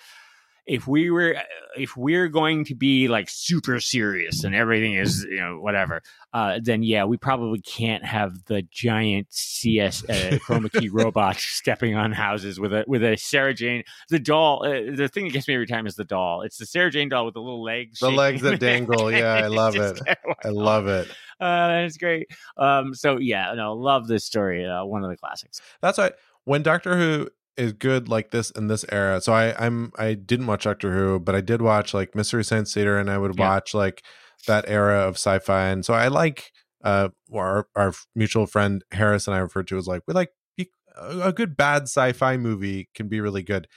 if we were if we're going to be like super serious and everything is you know whatever uh then yeah we probably can't have the giant cs uh, chroma key robot stepping on houses with a with a sarah jane the doll uh, the thing that gets me every time is the doll it's the sarah jane doll with the little legs The legs that dangle. Yeah, I love it. I love it. uh that's great um so yeah no love this story uh, one of the classics That's why when Doctor Who is good like this in this era. So I I'm I didn't watch Doctor Who, but I did watch like Mystery Science Theater, and I would Yeah. watch like that era of sci-fi. And so I like uh our our mutual friend Harris and I referred to as like we like a a good bad sci-fi movie can be really good.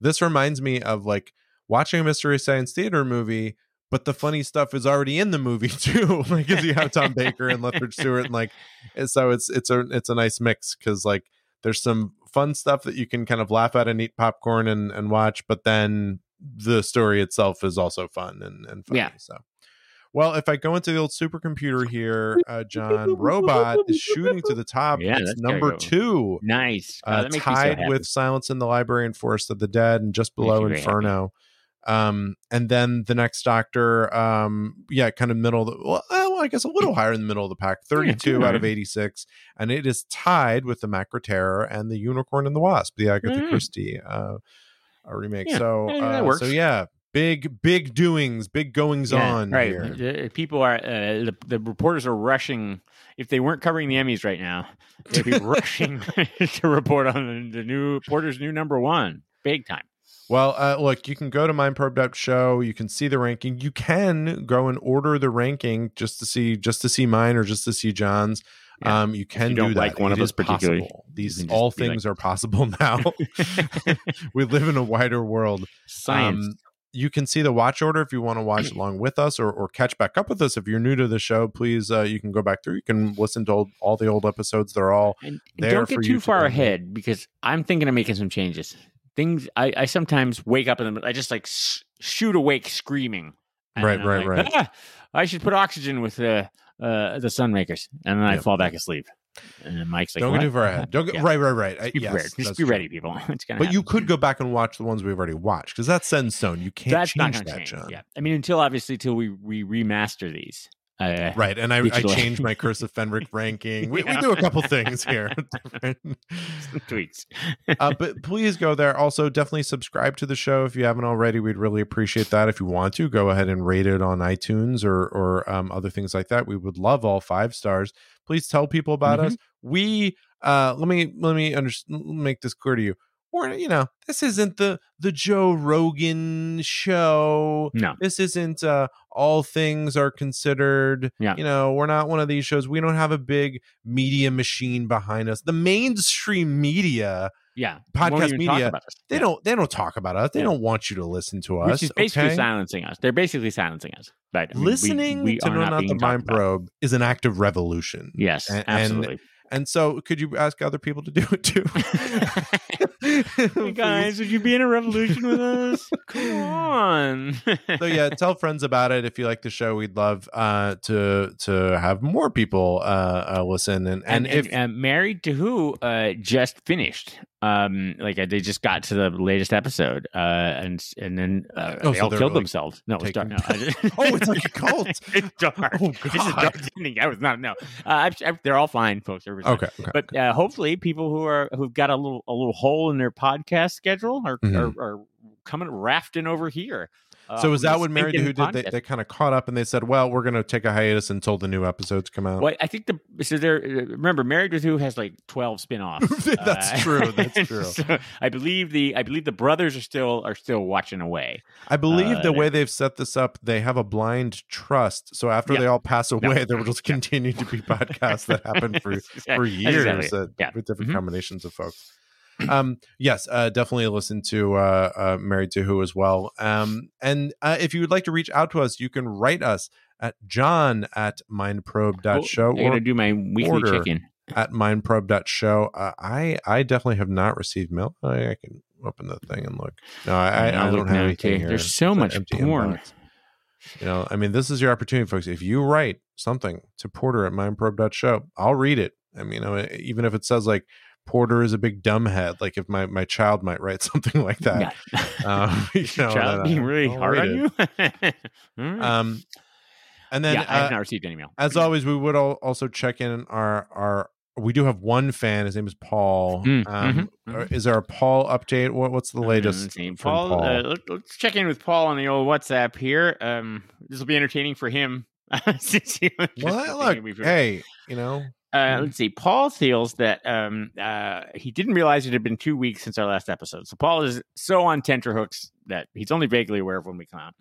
This reminds me of like watching a Mystery Science Theater movie. But the funny stuff is already in the movie too, like because you have Tom Baker and Lethbridge Stewart, and like, and so it's it's a it's a nice mix because like there's some fun stuff that you can kind of laugh at and eat popcorn and, and watch, but then the story itself is also fun and, and funny. Yeah. So, well, if I go into the old supercomputer here, uh, John, Robot is shooting to the top. Yeah, it's that's number two, nice uh, that makes so tied with Silence in the Library and Forest of the Dead, and just below Inferno. happy. Um, and then the next Doctor, um, yeah, kind of middle. Of the, well, uh, well, I guess a little higher in the middle of the pack, thirty-two out of eighty-six, and it is tied with the Macra Terror and the Unicorn and the Wasp, the Agatha Mm. Christie uh, remake. Yeah, So, yeah, uh, so yeah, big big doings, big goings Yeah, on right. here. People are uh, the, the reporters are rushing. If they weren't covering the Emmys right now, they'd be rushing to report on the, the new Porter's new number one, big time. Well, uh, look, you can go to mindprobe.show. You can see the ranking. You can go and order the ranking just to see just to see mine or just to see John's. Yeah. Um, you can you do don't that. like one It of us particularly, possible. These all be like- things are possible now. we live in a wider world. Science. Um, you can see the watch order if you want to watch along with us or, or catch back up with us. If you're new to the show, please uh, you can go back through. You can listen to all, all the old episodes. They're all and, don't get too to far download. ahead because I'm thinking of making some changes. Things I, I sometimes wake up in the I just like s- shoot awake screaming. Right, right, like, right. "Ah, I should put oxygen with the uh, the Sunmakers, and then I fall back asleep. And then Mike's like, don't "What?" get too far ahead. Don't get Yeah. right, right, right. I- Be yes, prepared. Just be true. ready, people. It's gonna But you could go back and watch the ones we've already watched because that's set in stone. You can't That's not change to that, change. John. Yeah, I mean, until obviously, till we we remaster these. Right, and I, I changed my Curse of Fenric ranking. We, we do a couple things here. tweets. uh, but please go there. Also, definitely subscribe to the show if you haven't already. We'd really appreciate that. If you want to, go ahead and rate it on iTunes or or um, other things like that. We would love all five stars. Please tell people about Mhm. us. We uh, let me let me under, make this clear to you. We're you know this isn't the the Joe Rogan show. No. this isn't uh all things are considered Yeah. you know we're not one of these shows we don't have a big media machine behind us the mainstream media Yeah, Podcast media, they Yeah. don't they don't talk about us they Yeah. don't want you to listen to us Which is basically okay? silencing us. They're basically silencing us. But I mean, listening we, to are not, not the mind talked about. probe is an act of revolution Yes, and- absolutely. and so could you ask other people to do it too Hey guys, would you be in a revolution with us? Come on. so yeah tell friends about it if you like the show we'd love uh to to have more people uh, uh listen and and, and, and, if uh, married to who uh just finished um like uh, they just got to the latest episode uh and and then uh, Oh, they so all killed like, themselves. No it's dark. taking- no, just- Oh, it's like a cult. it's dark. Oh, this is God. dark ending. I was not no. Uh, I, I, they're all fine folks. Okay okay but uh, hopefully people who are who've got a little a little hole in their podcast schedule are Mhm. are, are coming rafting over here So is from that what Married to Who did? They, they kind of caught up and they said, "Well, we're going to take a hiatus until the new episodes come out." Well, I think the so there. Remember, Married with Who has like twelve spin-offs. That's true, that's true. so I believe the I believe the brothers are still are still watching away. I believe Uh, the way they've set this up, they have a blind trust. So after Yeah. they all pass away, there will just continue to be podcasts that happen for for years exactly uh, Yeah. with different Mhm. combinations of folks. Um, yes, uh, definitely listen to uh, uh, Married to Who as well. Um, and uh, if you would like to reach out to us, you can write us at john at mindprobe.show Oh, I or gotta do my weekly check-in. at mindprobe.show. Uh, I I definitely have not received mail. I, I can open the thing and look. No, I, I, I don't have anything here. There's so It's much porn. inbox. You know, I mean, this is your opportunity, folks. If you write something to Porter at mindprobe.show, I'll read it. I mean, even if it says like Porter is a big dumbhead. Like if my my child might write something like that. Yeah. Um, you know, Child being really hard on you. All right. Um, and then yeah, I have uh, not received any mail. as always, we would al- also check in our our. We do have one fan. His name is Paul. Mm, um, mhm, or Is there a Paul update? What, what's the Mm, latest? see. from Paul, Uh, let, us check in with Paul on the old WhatsApp here. Um, this will be entertaining for him. Since he was just well, look, hey, you know, Uh, let's see. Paul feels that um, uh, he didn't realize it had been two weeks since our last episode. So Paul is so on tenterhooks that he's only vaguely aware of when we come out.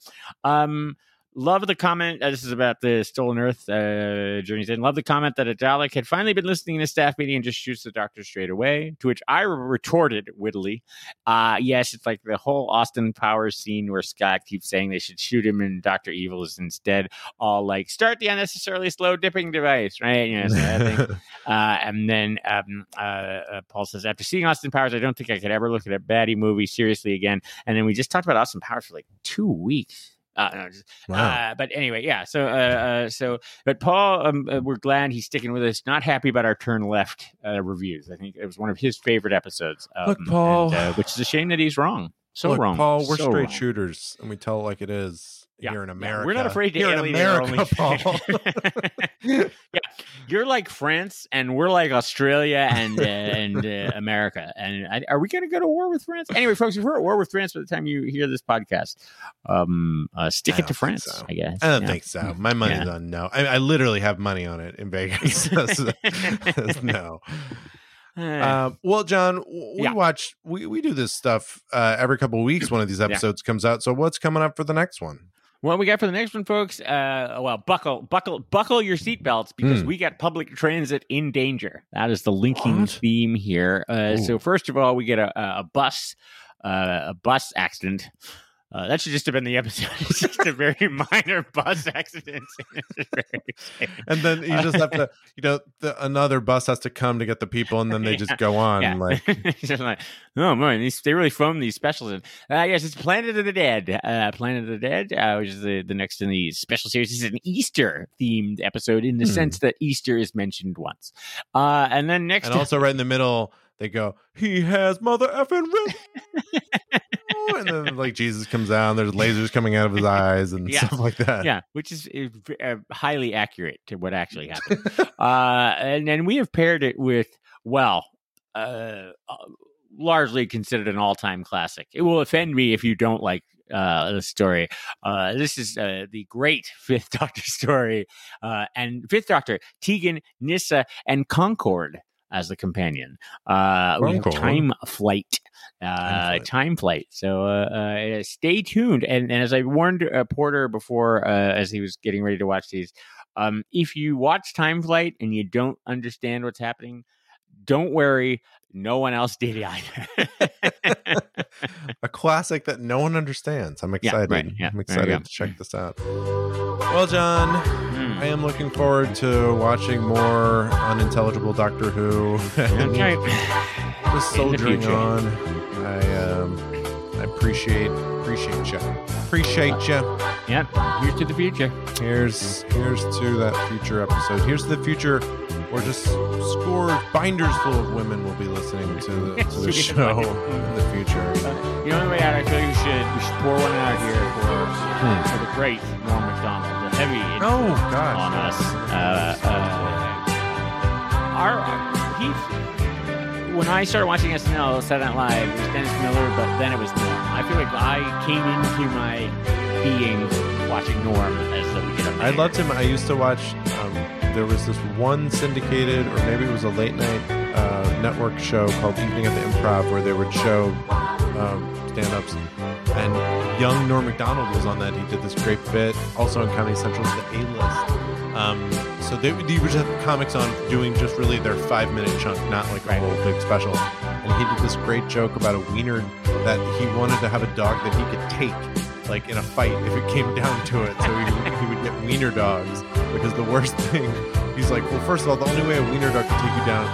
Um, love the comment. Uh, this is about the Stolen Earth uh, journeys. And love the comment that a Dalek had finally been listening in to staff meeting and just shoots the Doctor straight away. To which I retorted wittily, uh, "Yes, it's like the whole Austin Powers scene where Scott keeps saying they should shoot him, and Doctor Evil is instead all like start the unnecessarily slow dipping device, right? You know, so. Uh, and then um, uh, uh, Paul says, after seeing Austin Powers, I don't think I could ever look at a baddie movie seriously again. And then we just talked about Austin Powers for like two weeks. Uh, no, just- wow. uh, but anyway, yeah. So, uh, uh, so, but Paul, um, uh, we're glad he's sticking with us. Not happy about our turn left uh, reviews. I think it was one of his favorite episodes. Um, Look, Paul. and, uh, which is a shame that he's wrong. So Look, wrong, Paul. We're So straight wrong. shooters, and we tell it like it is Yeah, here in yeah, America. We're not afraid to here in alienate our America, yeah, you're like France, and we're like Australia and uh, and uh, America. And I, are we going to go to war with France? Anyway, folks, if we're at war with France by the time you hear this podcast, um, uh, stick it to France. so. I guess. I don't Yeah. think so. My money's Yeah. on no. I, I literally have money on it in Vegas. So- no. Uh, Uh, well, John, we Yeah. watch we, we do this stuff uh, every couple of weeks. One of these Yeah. episodes comes out. So what's coming up for the next one? What we got for the next one, folks? Uh, well, buckle, buckle, buckle your seatbelts because Hmm. we got public transit in danger. That is the linking What? theme here. Uh, so first of all, we get a, a a bus, uh, a bus accident. Uh, that should just have been the episode. It's just a very minor bus accident. And then you just have to, you know, the, another bus has to come to get the people, and then they just go on. Yeah. Like, just like, oh man, these, they really foamed these specials And Uh, yes, it's Planet of the Dead. Uh, Planet of the Dead, uh, which is the, the next in the special series. This is an Easter themed episode in the Hmm. sense that Easter is mentioned once. Uh, and then next, and also right in the middle, they go, "He has mother effing rip." and then like Jesus comes and there's lasers coming out of his eyes and Yeah. stuff like that. yeah, which is, is uh, highly accurate to what actually happened. uh, and then we have paired it with, well, uh, uh, largely considered an all-time classic. It will offend me if you don't like uh, the story. Uh, this is uh, the great Fifth Doctor story, uh, and Fifth Doctor Tegan, Nyssa, and Concorde as the companion. Uh, we have time flight. Uh, Time Flight. time flight. So uh, uh, stay tuned. And, and as I warned uh, Porter before, uh, as he was getting ready to watch these, um, if you watch Time Flight and you don't understand what's happening, don't worry. No one else did either. a classic that no one understands. I'm Yeah, excited. right, yeah, I'm excited to check this out. Well, John, Hmm. I am looking forward to watching more unintelligible Doctor Who. Okay. Just soldiering on. I um, I appreciate appreciate you. Appreciate you. Yeah. Here's to the future. Here's here's to that future episode. Here's to the future where just score binders full of women will be listening to the, to the show in the future. You know, on the way out, I feel like we should we should pour one out here for, Hmm. for the great Norm Macdonald, the heavy Oh God! on us. Uh, uh, our he. When I started watching SNL, Saturday Night Live, it was Dennis Miller, but then it was Norm. I feel like I came into my being watching Norm as the. I loved him. I used to watch. Um, there was this one syndicated, or maybe it was a late night uh, network show called Evening at the Improv, where they would show um, stand-ups, and young Norm Macdonald was on that. He did this great bit, also on Comedy Central's The A List. Um, so they, they would just have comics on doing just really their five-minute chunk, not like a whole big special. And he did this great joke about a wiener that he wanted to have a dog that he could take like in a fight if it came down to it. So he, get wiener dogs, which is the worst thing. He's like, well, first of all, the only way a wiener dog could take you down,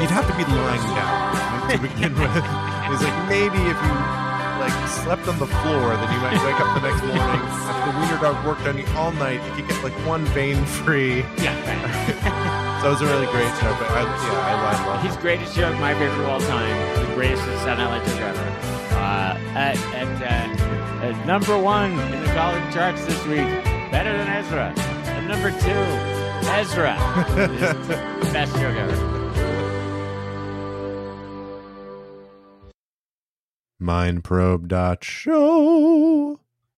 you'd have to be lying down to begin with. He's like, maybe if you like slept on the floor, then you might wake up the next morning. if the wiener dog worked on you all night, you could get like one vein free. Yeah. so it was a really great show, but I, yeah, I, love love He's greatest joke, my favorite of all time, the greatest satellite joke ever. Uh, at, at, uh, at number one in the college charts this week Better than Ezra. And number two, Ezra. Best joke ever. Mindprobe.show.